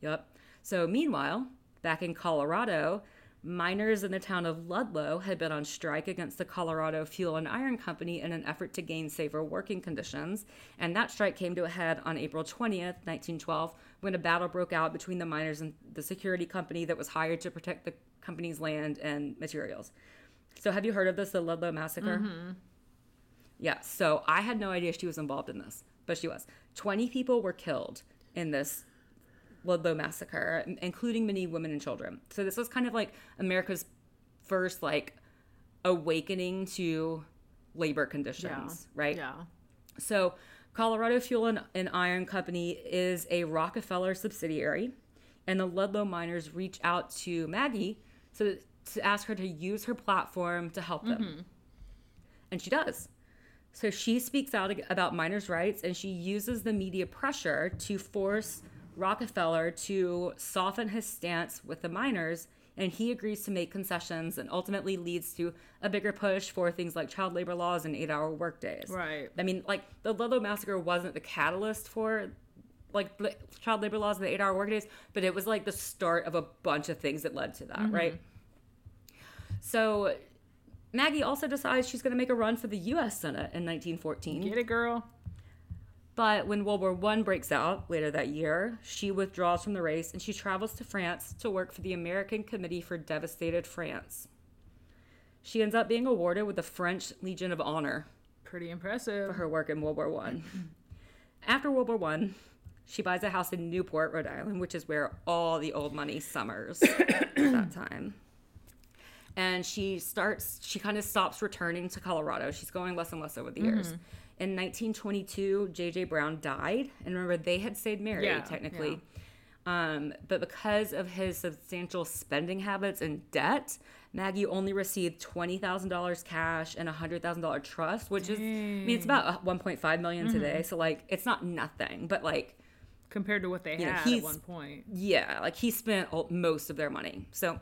Yep. So meanwhile, back in Colorado, miners in the town of Ludlow had been on strike against the Colorado Fuel and Iron Company in an effort to gain safer working conditions. And that strike came to a head on April 20th, 1912, when a battle broke out between the miners and the security company that was hired to protect the company's land and materials. So have you heard of this, the Ludlow Massacre? Mm-hmm. Yeah, so I had no idea she was involved in this, but she was. 20 people were killed in this Ludlow massacre, including many women and children. So this was kind of like America's first like awakening to labor conditions, right? Yeah. So, Colorado Fuel and, and Iron Company is a Rockefeller subsidiary, and the Ludlow miners reach out to Maggie so that, to ask her to use her platform to help them. Mm-hmm. And she does. So she speaks out about miners' rights and she uses the media pressure to force Rockefeller to soften his stance with the miners. And he agrees to make concessions and ultimately leads to a bigger push for things like child labor laws and eight hour workdays. Right. I mean, like the Ludlow massacre wasn't the catalyst for like the child labor laws and the eight hour workdays, but it was like the start of a bunch of things that led to that, mm-hmm. right? So Maggie also decides she's going to make a run for the U.S. Senate in 1914. Get it, girl. But when World War I breaks out later that year, she withdraws from the race and she travels to France to work for the American Committee for Devastated France. She ends up being awarded with the French Legion of Honor Pretty impressive. for her work in World War One. After World War One, she buys a house in Newport, Rhode Island, which is where all the old money summers at that time. And she starts, she kind of stops returning to Colorado. She's going less and less over the years. Mm-hmm. In 1922, J.J. Brown died. And remember, they had stayed married, Yeah, technically. Um, but because of his substantial spending habits and debt, Maggie only received twenty thousand dollars cash and a hundred thousand dollar trust, which is I mean it's about uh, one point five million today. So like it's not nothing, but like Compared to what they know, had at one point. yeah, like he spent all, most of their money. So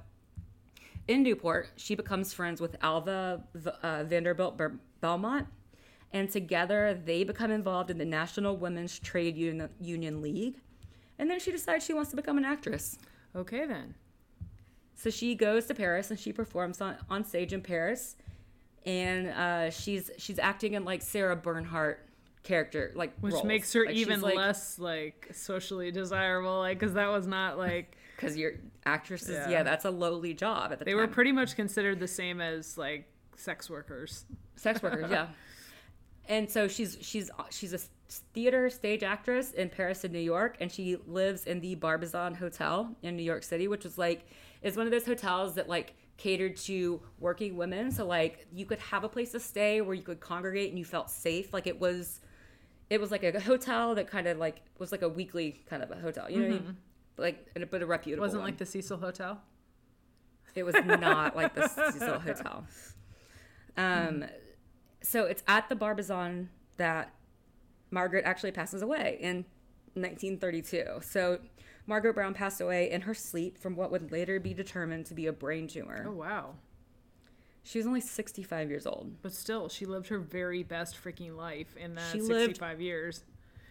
in Newport, she becomes friends with Alva V- uh, Vanderbilt Ber- Belmont, and together they become involved in the National Women's Trade Union, Union League. And then she decides she wants to become an actress. Okay then. So she goes to Paris and she performs on, on stage in Paris, and uh, she's she's acting in like Sarah Bernhardt character, like Which roles. makes her Like, even like, less like socially desirable, like because that was not like because you're actresses. Yeah. Yeah. that's a lowly job at the time. they time. were pretty much considered the same as like sex workers. sex workers yeah and so she's she's she's a theater stage actress in paris and new york and she lives in the barbizon hotel in new york city which was like is one of those hotels that like catered to working women so like you could have a place to stay where you could congregate and you felt safe like it was it was like a hotel that kind of like was like a weekly kind of a hotel you know what I mean? like but a reputable Wasn't one. like the Cecil Hotel. It was not like the Cecil Hotel. Um, so it's at the Barbizon that Margaret actually passes away in 1932. So Margaret Brown passed away in her sleep from what would later be determined to be a brain tumor. Oh wow. She was only 65 years old. But still, she lived her very best freaking life in that She lived- 65 years.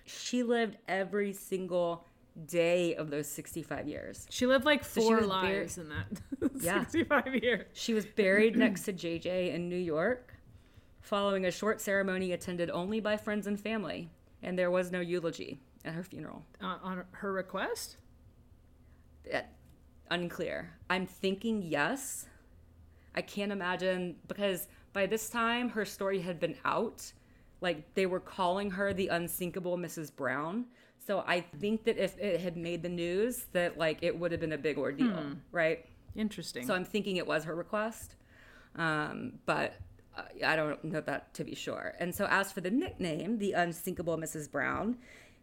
She lived every single day of those 65 years. She lived like four very- lives in that Yeah. 65 years. She was buried next to JJ in New York, following a short ceremony attended only by friends and family, and there was no eulogy at her funeral. On, on her request? Uh, unclear. I'm thinking yes. I can't imagine because by this time her story had been out. like they were calling her the unsinkable Mrs. Brown. So I think that if it had made the news, that like it would have been a big ordeal, right? Interesting. So I'm thinking it was her request, um, but uh, I don't know that to be sure. And so as for the nickname, the unsinkable Mrs. Brown,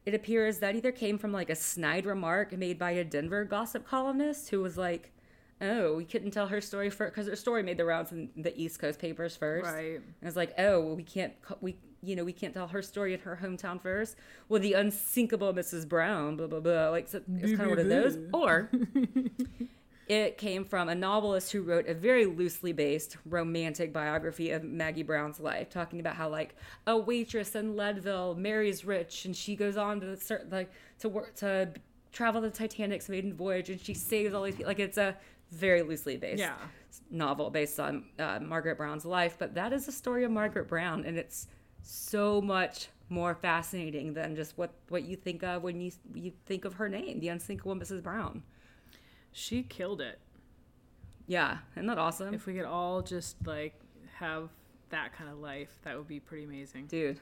it appears that either came from like a snide remark made by a Denver gossip columnist who was like, "Oh, we couldn't tell her story for because her story made the rounds in the East Coast papers first, Right. And it's like, oh, well, we can't we you know we can't tell her story in her hometown first. Well, the unsinkable Mrs. Brown, blah blah blah. Like so it's kind of one of those, or it came from a novelist who wrote a very loosely based romantic biography of Maggie Brown's life, talking about how like a waitress in Leadville marries rich, and she goes on to certain like to work to travel the Titanic's maiden voyage, and she saves all these people. Like it's a very loosely based Yeah. novel based on uh, Margaret Brown's life, but that is a story of Margaret Brown, and it's so much more fascinating than just what what you think of when you you think of her name, the unsinkable Mrs. Brown. She killed it. Yeah, isn't that awesome? If we could all just like have that kind of life, that would be pretty amazing. Dude,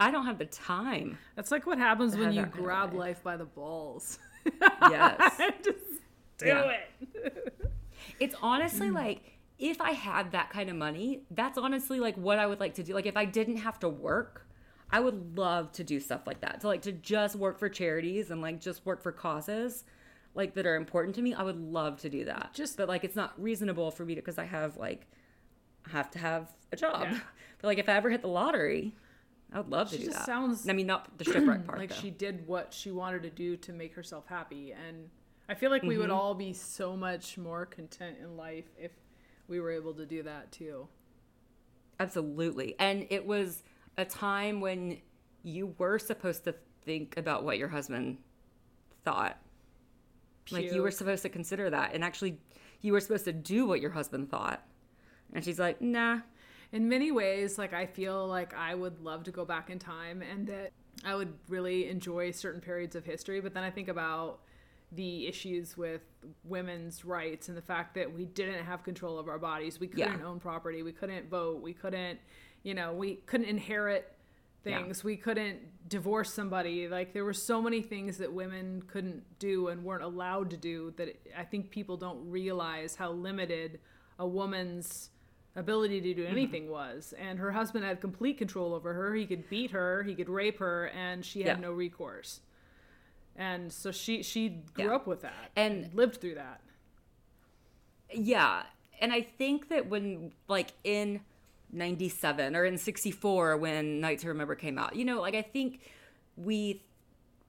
I don't have the time. That's like what happens when you that kind of grab life. life by the balls. Yes. just do Yeah. it. It's honestly like if I had that kind of money, that's honestly like what I would like to do. Like if I didn't have to work, I would love to do stuff like that. To like to just work for charities and like just work for causes like that are important to me. I would love to do that. Just- but like it's not reasonable for me to because I have like I have to have a job. Yeah. But like if I ever hit the lottery, I would love to She do just that. sounds I mean not the shipwreck part like though. she did what she wanted to do to make herself happy and i feel like we Mm-hmm. would all be so much more content in life if we were able to do that too Absolutely. And it was a time when you were supposed to think about what your husband thought. Like you were supposed to consider that and actually you were supposed to do what your husband thought. And she's like, "Nah." in many ways like i feel like i would love to go back in time and that i would really enjoy certain periods of history but then i think about the issues with women's rights and the fact that we didn't have control of our bodies. We couldn't own property. We couldn't vote. We couldn't you know we couldn't inherit Yeah. things we couldn't divorce somebody like there were so many things that women couldn't do and weren't allowed to do that i think people don't realize how limited a woman's ability to do Mm-hmm. anything was and her husband had complete control over her he could beat her he could rape her and she had Yeah. no recourse and so she she grew Yeah. up with that And- lived through that Yeah. And I think that when, like, in 97 or in 64, when Night to Remember came out, you know, like, I think we.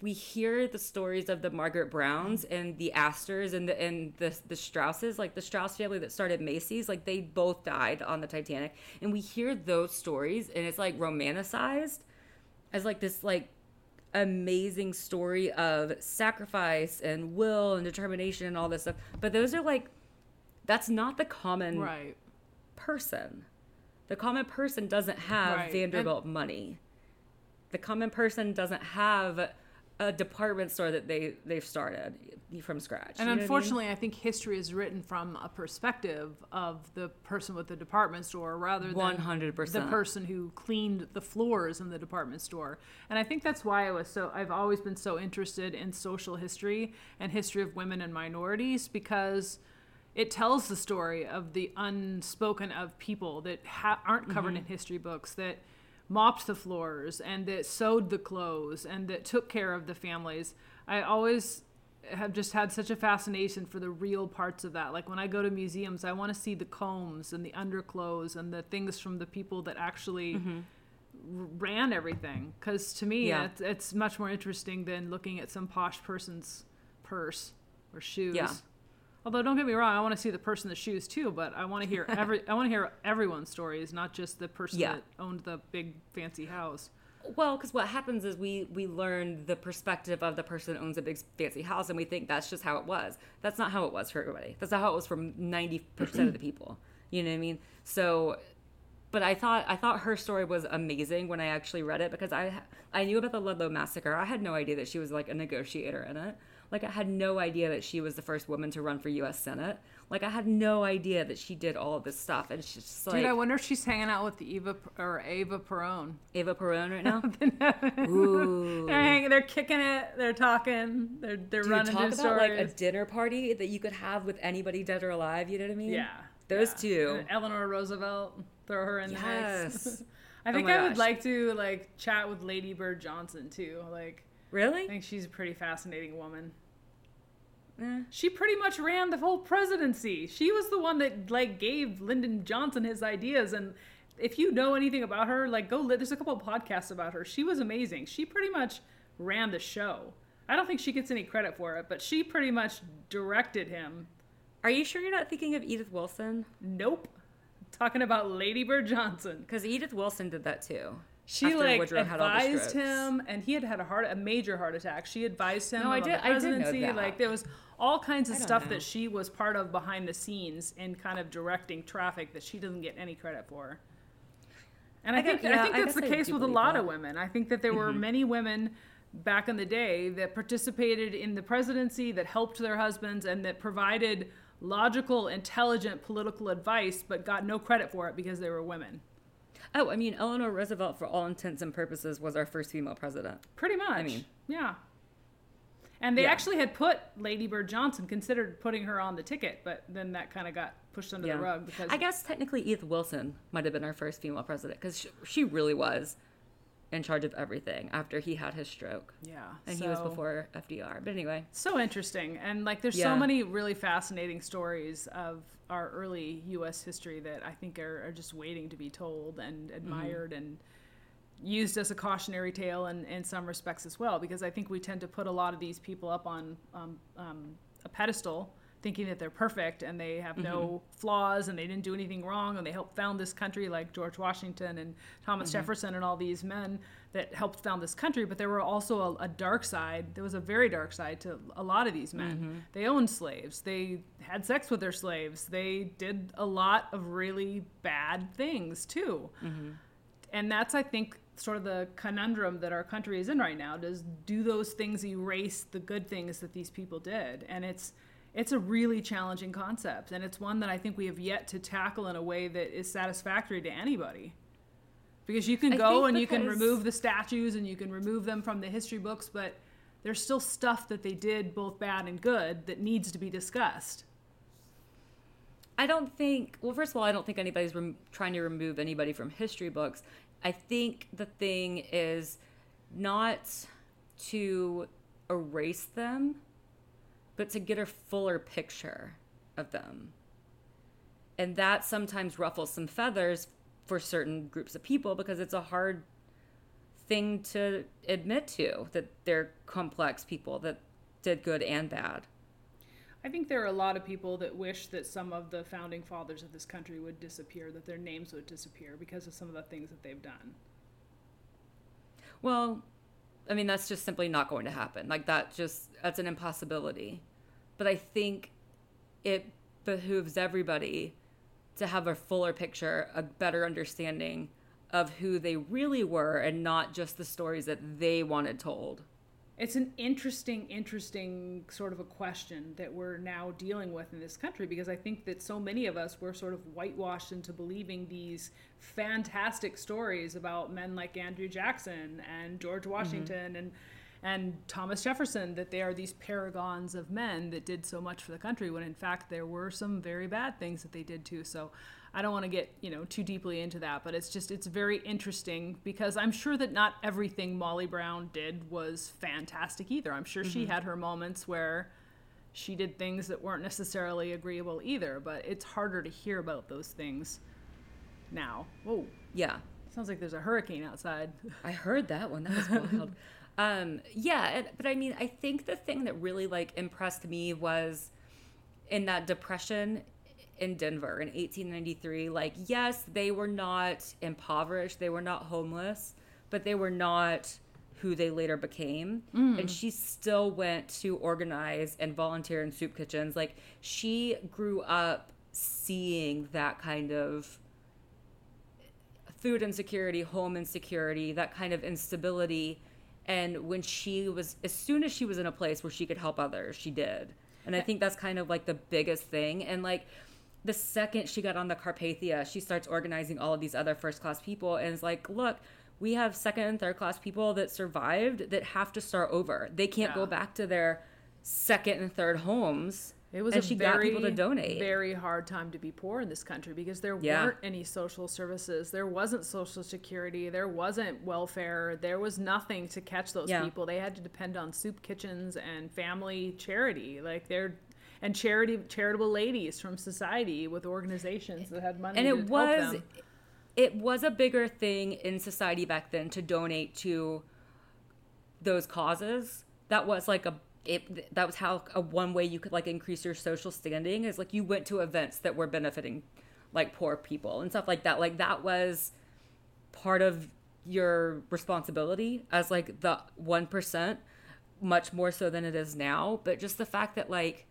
We hear the stories of the Margaret Browns and the Astors and the and the the Strausses, like the Strauss family that started Macy's, like they both died on the Titanic, and we hear those stories, and it's like romanticized as like this like amazing story of sacrifice and will and determination and all this stuff. But those are like that's not the common right person. The common person doesn't have Right. Vanderbilt money. The common person doesn't have a department store that they they've started from scratch. And You know what I mean? unfortunately, I, think history is written from a perspective of the person with the department store rather than 100%. the person who cleaned the floors in the department store. And I think that's why I was so I've always been so interested in social history and history of women and minorities because it tells the story of the unspoken of people that ha- aren't covered mm-hmm. in history books that mopped the floors and that sewed the clothes and that took care of the families. I always have just had such a fascination for the real parts of that. Like when I go to museums, I want to see the combs and the underclothes and the things from the people that actually mm-hmm. r- ran everything. Because to me, Yeah. it's, it's much more interesting than looking at some posh person's purse or shoes. Yeah. Although don't get me wrong, I want to see the person in the shoes too, but I want to hear every I want to hear everyone's stories, not just the person Yeah. that owned the big fancy house. Well, because what happens is we we learn the perspective of the person who owns a big fancy house, and we think that's just how it was. That's not how it was for everybody. That's not how it was for ninety percent of the people. You know what I mean? So, but I thought I thought her story was amazing when I actually read it because I I knew about the Ludlow massacre. I had no idea that she was like a negotiator in it. Like I had no idea that she was the first woman to run for U.S. Senate. Like I had no idea that she did all of this stuff, and she's just like Dude, I wonder if she's hanging out with Eva or Ava Perón. Eva Perón right now. Ooh. They're hanging, they're kicking it, they're talking, they're they're Dude, running talk about stories. like a dinner party that you could have with anybody dead or alive. You know what I mean? yeah, Those yeah. two. And Eleanor Roosevelt, throw her in the mix. Yes. I Oh think my I would like to like chat with Lady Bird Johnson too. Like, I Really? think she's a pretty fascinating woman. Eh. She pretty much ran the whole presidency. She was the one that like gave Lyndon Johnson his ideas and if you know anything about her, like go li- there's a couple of podcasts about her. She was amazing. She pretty much ran the show. I don't think she gets any credit for it, but she pretty much directed him. Are you sure you're not thinking of Edith Wilson? Nope. Talking about Lady Bird Johnson. Because Edith Wilson did that too. She after like Woodrow had advised him, and he had had a heart, a major heart attack. She advised him No, I did- the I did know presidency. that. Like there was all kinds of stuff know. that she was part of behind the scenes in kind of directing traffic that she doesn't get any credit for. And I, I think guess- I yeah, think I that's the case with a lot that. of women. I think that there were Mm-hmm. many women back in the day that participated in the presidency, that helped their husbands, and that provided logical, intelligent political advice, but got no credit for it because they were women. Oh, I mean, Eleanor Roosevelt, for all intents and purposes, was our first female president. Pretty much. I mean- yeah. And they Yeah. actually had put Lady Bird Johnson, considered putting her on the ticket, but then that kind of got pushed under the rug because I guess technically Edith Wilson might have been our first female president because she, she really was in charge of everything after he had his stroke. yeah, And he was before FDR. But anyway, So interesting, and like there's Yeah. so many really fascinating stories of our early U.S. history that I think are, are just waiting to be told and admired and used as a cautionary tale in, in some respects as well. Because I think we tend to put a lot of these people up on um, um, a pedestal, thinking that they're perfect and they have no mm-hmm. flaws and they didn't do anything wrong and they helped found this country, like George Washington and Thomas mm-hmm. Jefferson and all these men that helped found this country. But there were also a, a dark side. There was a very dark side to a lot of these men. Mm-hmm. They owned slaves. They had sex with their slaves. They did a lot of really bad things too and that's i think sort of the conundrum that our country is in right now does do those things erase the good things that these people did and it's it's a really challenging concept and it's one that i think we have yet to tackle in a way that is satisfactory to anybody because you can go and you can remove the statues and you can remove them from the history books but there's still stuff that they did both bad and good that needs to be discussed I don't think, well, first of all, I don't think anybody's rem- trying to remove anybody from history books. I think the thing is not to erase them, but to get a fuller picture of them. And that sometimes ruffles some feathers for certain groups of people because it's a hard thing to admit to that they're complex people that did good and bad. I think there are a lot of people that wish that some of the founding fathers of this country would disappear, that their names would disappear because of some of the things that they've done. Well, I mean, that's just simply not going to happen. Like, that just, that's an impossibility. But I think it behooves everybody to have a fuller picture, a better understanding of who they really were and not just the stories that they wanted told. It's an interesting, interesting sort of a question that we're now dealing with in this country because I think that so many of us were sort of whitewashed into believing these fantastic stories about men like Andrew Jackson and George mm-hmm. Washington and and Thomas Jefferson that they are these paragons of men that did so much for the country when in fact there were some very bad things that they did too. So I don't want to get, you know, too deeply into that, but it's just it's very interesting because I'm sure that not everything Molly Brown did was fantastic either. I'm sure she mm-hmm. had her moments where she did things that weren't necessarily agreeable either, but it's harder to hear about those things now. Whoa. Yeah. Sounds like there's a hurricane outside. I heard that one. That was wild. um, yeah, but I mean, I think the thing that really like impressed me was in that depression in Denver in 1893. Like, yes, they were not impoverished, they were not homeless, but they were not who they later became. And she still went to organize and volunteer in soup kitchens. Like, she grew up seeing that kind of food insecurity, home insecurity, that kind of instability, And when she was, as soon as she was in a place where she could help others, she did. And I think that's kind of like the biggest thing. And like the second she got on the Carpathia, she starts organizing all of these other first class people and is like, look, we have second and third class people that survived that have to start over. They can't Yeah. go back to their second and third homes. It was and a she very, got people to donate. very hard time to be poor in this country because there Yeah. weren't any social services. There wasn't social security. There wasn't welfare. There was nothing to catch those Yeah. people. They had to depend on soup kitchens and family charity. Like they're and charity charitable ladies from society with organizations that had money and it was it was a bigger thing in society back then to donate to those causes that was like a it, that was how a one way you could like increase your social standing is like you went to events that were benefiting like poor people and stuff like that. Like that was part of your responsibility as like the 1% much more so than it is now. But just the fact that like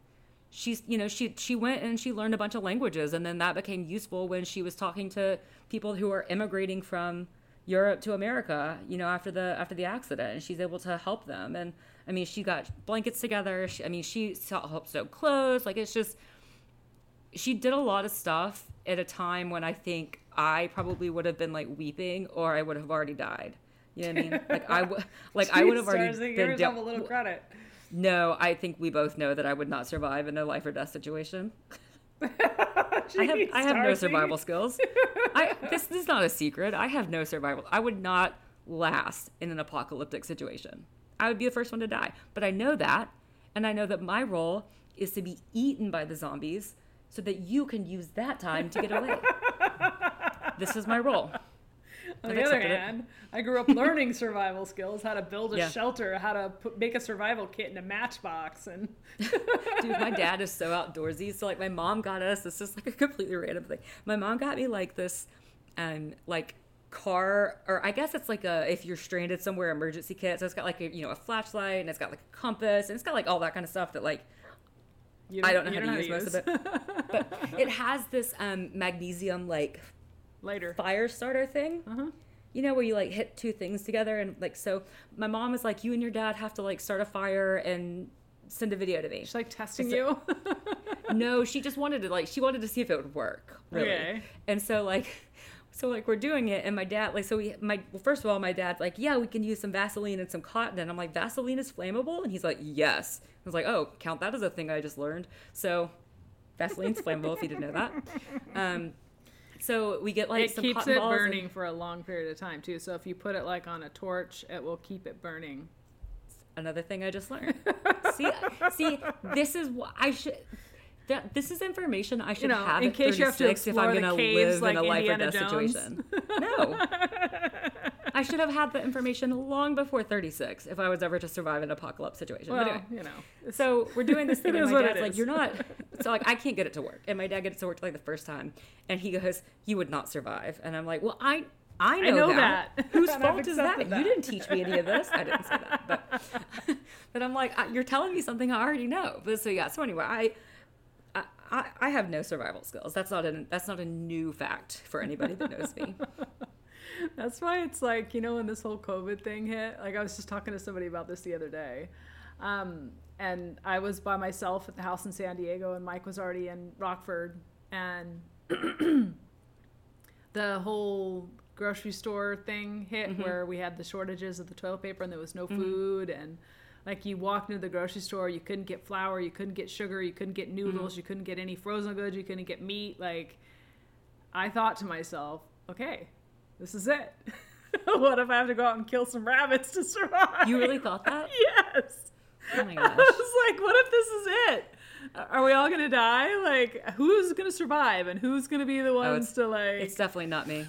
she's you know she she went and she learned a bunch of languages and then that became useful when she was talking to people who are immigrating from Europe to America you know after the after the accident and she's able to help them. And I mean she got blankets together she, I mean she helped sew clothes like it's just she did a lot of stuff at a time when I think I probably would have been like weeping or I would have already died you know what I mean like I would like I would have already Stars, been down- a little credit. no, I think we both know that I would not survive in a life or death situation. I have I have no survival skills. I this, this is not a secret. I have no survival. I would not last in an apocalyptic situation. I would be the first one to die. But I know that, and I know that my role is to be eaten by the zombies so that you can use that time to get away. this is my role. On I've the other accepted it. hand, I grew up learning survival skills, how to build a Yeah. shelter, how to put, make a survival kit in a matchbox, and Dude, my dad is so outdoorsy. So like my mom got us, this is like a completely random thing. My mom got me like this um like car or I guess it's like a if you're stranded somewhere emergency kit. So it's got like a you know a flashlight and it's got like a compass and it's got like all that kind of stuff that like you I don't know how to use most of it. But it has this um magnesium like lighter fire starter thing. Uh-huh. You know where you like hit two things together and like so my mom is like you and your dad have to like start a fire and send a video to me. She's like testing a- you. no, she just wanted to like she wanted to see if it would work. Really. Okay. And so like so like we're doing it and my dad like so we my well, first of all my dad's like, Yeah, we can use some Vaseline and some cotton and I'm like, Vaseline is flammable? And he's like, Yes. I was like, Oh, count that as a thing I just learned. So Vaseline's flammable if you didn't know that. Um so we get like it some keeps cotton it balls and- burning for a long period of time too. So if you put it like on a torch, it will keep it burning. another thing I just learned. see, see, this is what I should. That this is information I should know, have in case you have to 36 if I'm gonna live like in a life or death Jones. situation. No, I should have had the information long before 36 if I was ever to survive an apocalypse situation. Well, but anyway, you know. so we're doing this thing, and my dad's like, "You're not." So like, I can't get it to work, and my dad gets it to work like the first time, and he goes, "You would not survive," and I'm like, "Well, I." I know, know that. that. Whose fault is that? accepted You didn't teach me any of this. I didn't say that, but but I'm like, I- you're telling me something I already know. But so yeah. So anyway, I. I- I, have no survival skills. That's not a that's not a new fact for anybody that knows me. That's why it's like, you know, when this whole COVID thing hit, like I was just talking to somebody about this the other day. Um, and I was by myself at the house in San Diego, and Mike was already in Rockford. And the whole grocery store thing hit where we had the shortages of the toilet paper and there was no food. And like you walked into the grocery store, you couldn't get flour, you couldn't get sugar, you couldn't get noodles, mm-hmm. you couldn't get any frozen goods, you couldn't get meat. Like, I thought to myself, okay, this is it. what if I have to go out and kill some rabbits to survive? You really thought that? Yes. Oh my gosh. I was like, what if this is it? Are we all gonna die? Like, who's gonna survive and who's gonna be the oh, ones Oh, to like? It's definitely not me.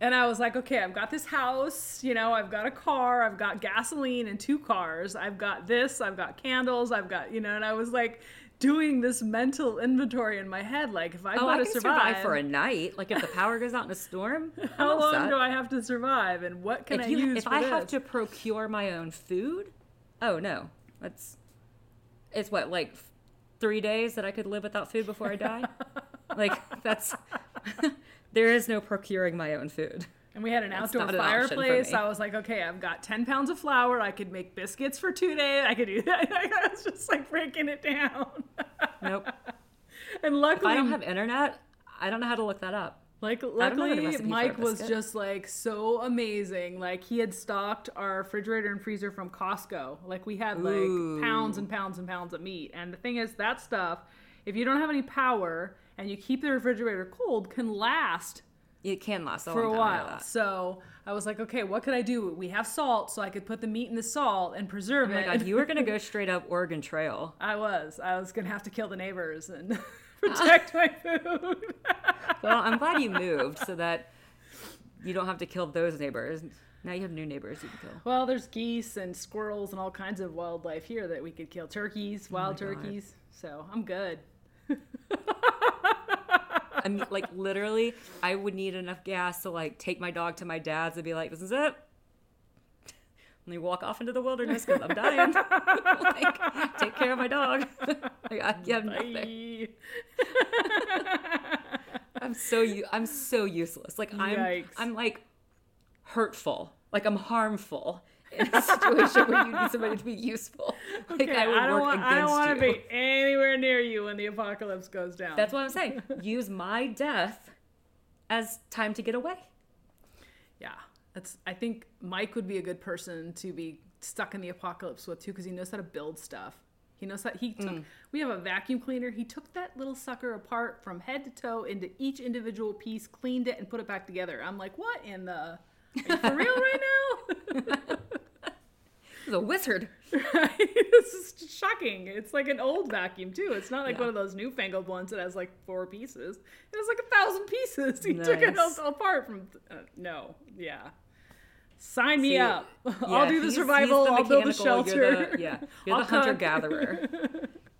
And I was like, okay, I've got this house, you know, I've got a car, I've got gasoline and two cars, I've got this, I've got candles, I've got, you know, and I was like doing this mental inventory in my head, like if I Oh, I gotta survive, survive for a night. Like if the power goes out in a storm, how long set. do I have to survive, and what can if I you, use if I this? have to procure my own food, oh no, that's it's what like three days that I could live without food before I die. like that's there is no procuring my own food. And we had an That's outdoor an fireplace. I was like, okay, I've got 10 pounds of flour. I could make biscuits for two days. I could do that. I was just like breaking it down. Nope. and If luckily, I don't have internet, I don't know how to look that up. like luckily, recipe for a Mike was just like so amazing. Like he had stocked our refrigerator and freezer from Costco. Like we had like Ooh. pounds and pounds and pounds of meat. And the thing is, that stuff, if you don't have any power and you keep the refrigerator cold, can last It can last a for a long time, I know while. So I was like, okay, what could I do? We have salt, so I could put the meat in the salt and preserve Oh my it. god, you were gonna go straight up Oregon Trail. I was. I was gonna have to kill the neighbors and protect my food. Well, I'm glad you moved so that you don't have to kill those neighbors. Now you have new neighbors you can kill. well, there's geese and squirrels and all kinds of wildlife here that we could kill. Turkeys, wild Oh my God. turkeys. So I'm good. I mean, like literally, I would need enough gas to like take my dog to my dad's and be like, "This is it." And they walk off into the wilderness because I'm dying. like, take care of my dog. like, I have nothing. I'm so I'm so useless. Like I'm Yikes. I'm like hurtful. Like I'm harmful in a situation where you need somebody to be useful. Like Okay, I would I don't want. I don't want to be anywhere near you when the apocalypse goes down. That's what I'm saying. Use my death as time to get away. Yeah, that's. I think Mike would be a good person to be stuck in the apocalypse with too, because he knows how to build stuff. He knows that he took. Mm. We have a vacuum cleaner. He took that little sucker apart from head to toe into each individual piece, cleaned it, and put it back together. I'm like, what in the? For real right now? A wizard. this is shocking. It's like an old vacuum too. It's not like Yeah. one of those newfangled ones that has like four pieces. It has like a thousand pieces. He took it Nice. all apart from. Uh, no, yeah. Sign me See, up. I'll do the survival. the I'll build the shelter. You're the, yeah, you're I'll the hunter gatherer.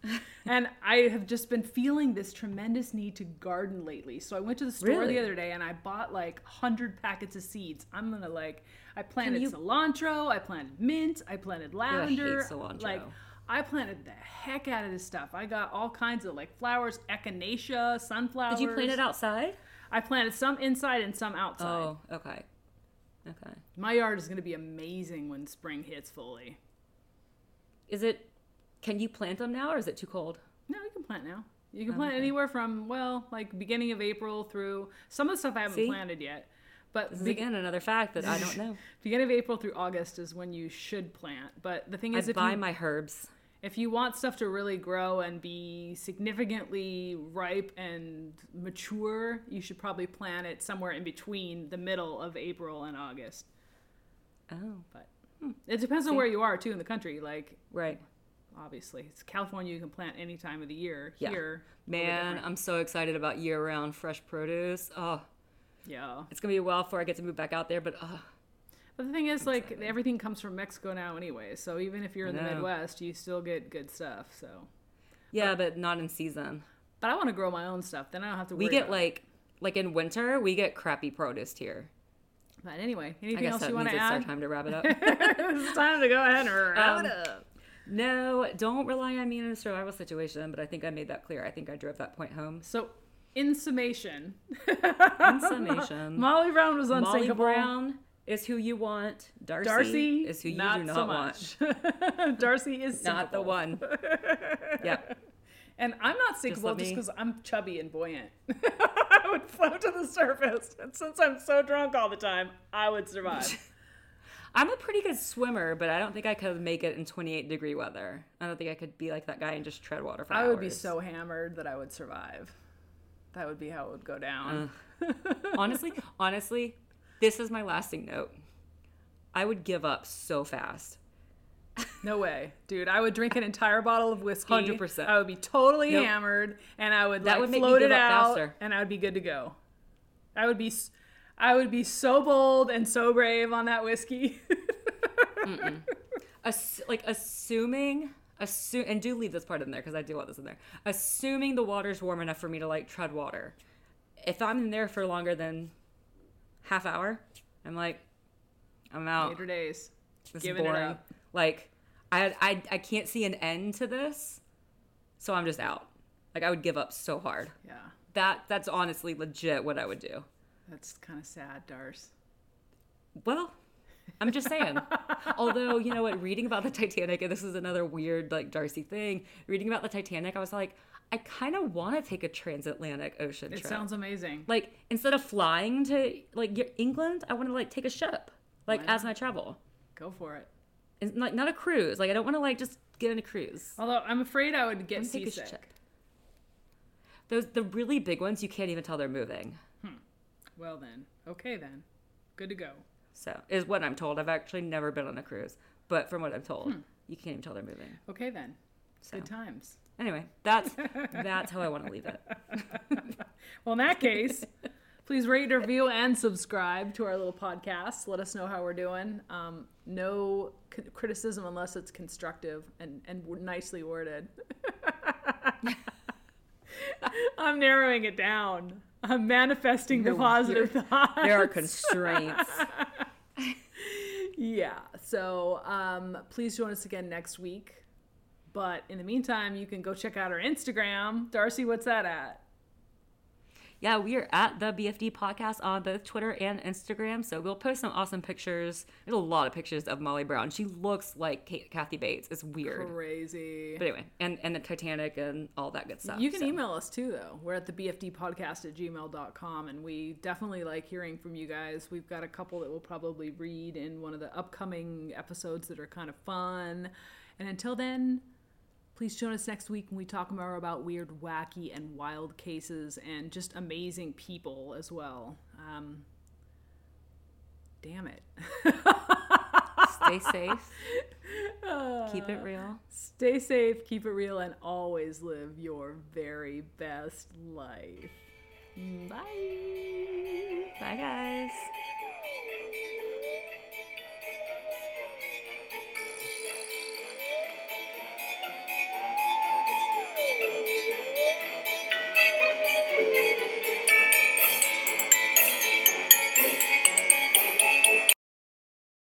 And I have just been feeling this tremendous need to garden lately. So I went to the store Really? the other day and I bought like 100 packets of seeds. I'm going to like, I planted you- cilantro, I planted mint, I planted lavender. cilantro. Like, I planted the heck out of this stuff. I got all kinds of like flowers, echinacea, sunflowers. Did you plant it outside? I planted some inside and some outside. Oh, okay. Okay. My yard is going to be amazing when spring hits fully. Is it? Can you plant them now, or is it too cold? No, you can plant now. You can oh, plant Okay. anywhere from well, like beginning of April through some of the stuff I haven't See? planted yet. But This is be- again another fact that I don't know. beginning of April through August is when you should plant. But the thing I is, if buy you, my herbs. if you want stuff to really grow and be significantly ripe and mature, you should probably plant it somewhere in between the middle of April and August. Oh, But hmm. it depends on where you are too in the country. Like right. Obviously, it's California. You can plant any time of the year. Yeah. Here, Man. I'm so excited about year-round fresh produce. Oh, yeah. it's gonna be a while before I get to move back out there, but oh, But the thing is, like, everything comes from Mexico now, anyway. So even if you're in the. Midwest, you still get good stuff. So, yeah, but not in season. but I want to grow my own stuff. Then I don't have to. We get like, like in winter, we get crappy produce here. But anyway, anything else you want to it's our add? time to wrap it up. it's time to go ahead and wrap Um, it up. No, don't rely on me in a survival situation. But I think I made that clear. I think I drove that point home. So, in summation, In summation, Molly Brown was unsinkable. Molly. Brown is who you want. Darcy, Darcy is who you not do not so want. Darcy is Not the one. yep. And I'm not sinkable just because I'm chubby and buoyant. I would float to the surface, and since I'm so drunk all the time, I would survive. I'm a pretty good swimmer, but I don't think I could make it in 28 degree weather. I don't think I could be like that guy and just tread water for hours. I would be so hammered that I would survive. That would be how it would go down. honestly, honestly, this is my lasting note. I would give up so fast. No way, dude. I would drink an entire bottle of whiskey. 100%. I would be totally Nope. hammered, and I would That like would float it up out, faster. and I would be good to go. I would be, I would be so bold and so brave on that whiskey. Ass- like assuming, assume, and do leave this part in there because I do want this in there. Assuming the water's warm enough for me to like tread water. If I'm in there for longer than half hour, I'm like, I'm out. Later days. This Giving is boring. Like, I, I I can't see an end to this, so I'm just out. Like I would give up so hard. Yeah, That that's honestly legit what I would do. That's kind of sad, Dars. Well, I'm just saying. Although, you know what, reading about the Titanic, and this is another weird, like, Darcy thing, reading about the Titanic, I was like, I kind of want to take a transatlantic ocean trip. It sounds amazing. like, instead of flying to, like, England, I want to, like, take a ship, like, Why as my travel. Go for it. It's like, not a cruise. Like, I don't want to, like, just get on a cruise. Although I'm afraid I would get wanna take a seasick. ship. Those, the really big ones, you can't even tell they're moving. Well then, okay then, good to go. So, is what I'm told. I've actually never been on a cruise, but from what I'm told, you can't even tell they're moving. Okay then, So, good times. anyway, that's that's how I want to leave it. Well, in that case, please rate, review, and subscribe to our little podcast. Let us know how we're doing. Um, no c- criticism unless it's constructive and, and nicely worded. I'm narrowing it down. I'm manifesting the positive thoughts. There are constraints. Yeah. So um, please join us again next week. But in the meantime, you can go check out our Instagram. Darcy, what's that at? Yeah, we are at the BFD podcast on both Twitter and Instagram. So we'll post some awesome pictures. There's a lot of pictures of Molly Brown. She looks like Kate, Kathy Bates. It's weird. Crazy. But anyway, and, and the Titanic and all that good stuff. You can so. email us too, though. We're at the BFD podcast at gmail.com, and we definitely like hearing from you guys. We've got a couple that we'll probably read in one of the upcoming episodes that are kind of fun. And until then, please join us next week when we talk more about weird, wacky, and wild cases and just amazing people as well. Um, damn it. Stay safe. Keep it real. Stay safe, keep it real, and always live your very best life. Bye. Bye, guys.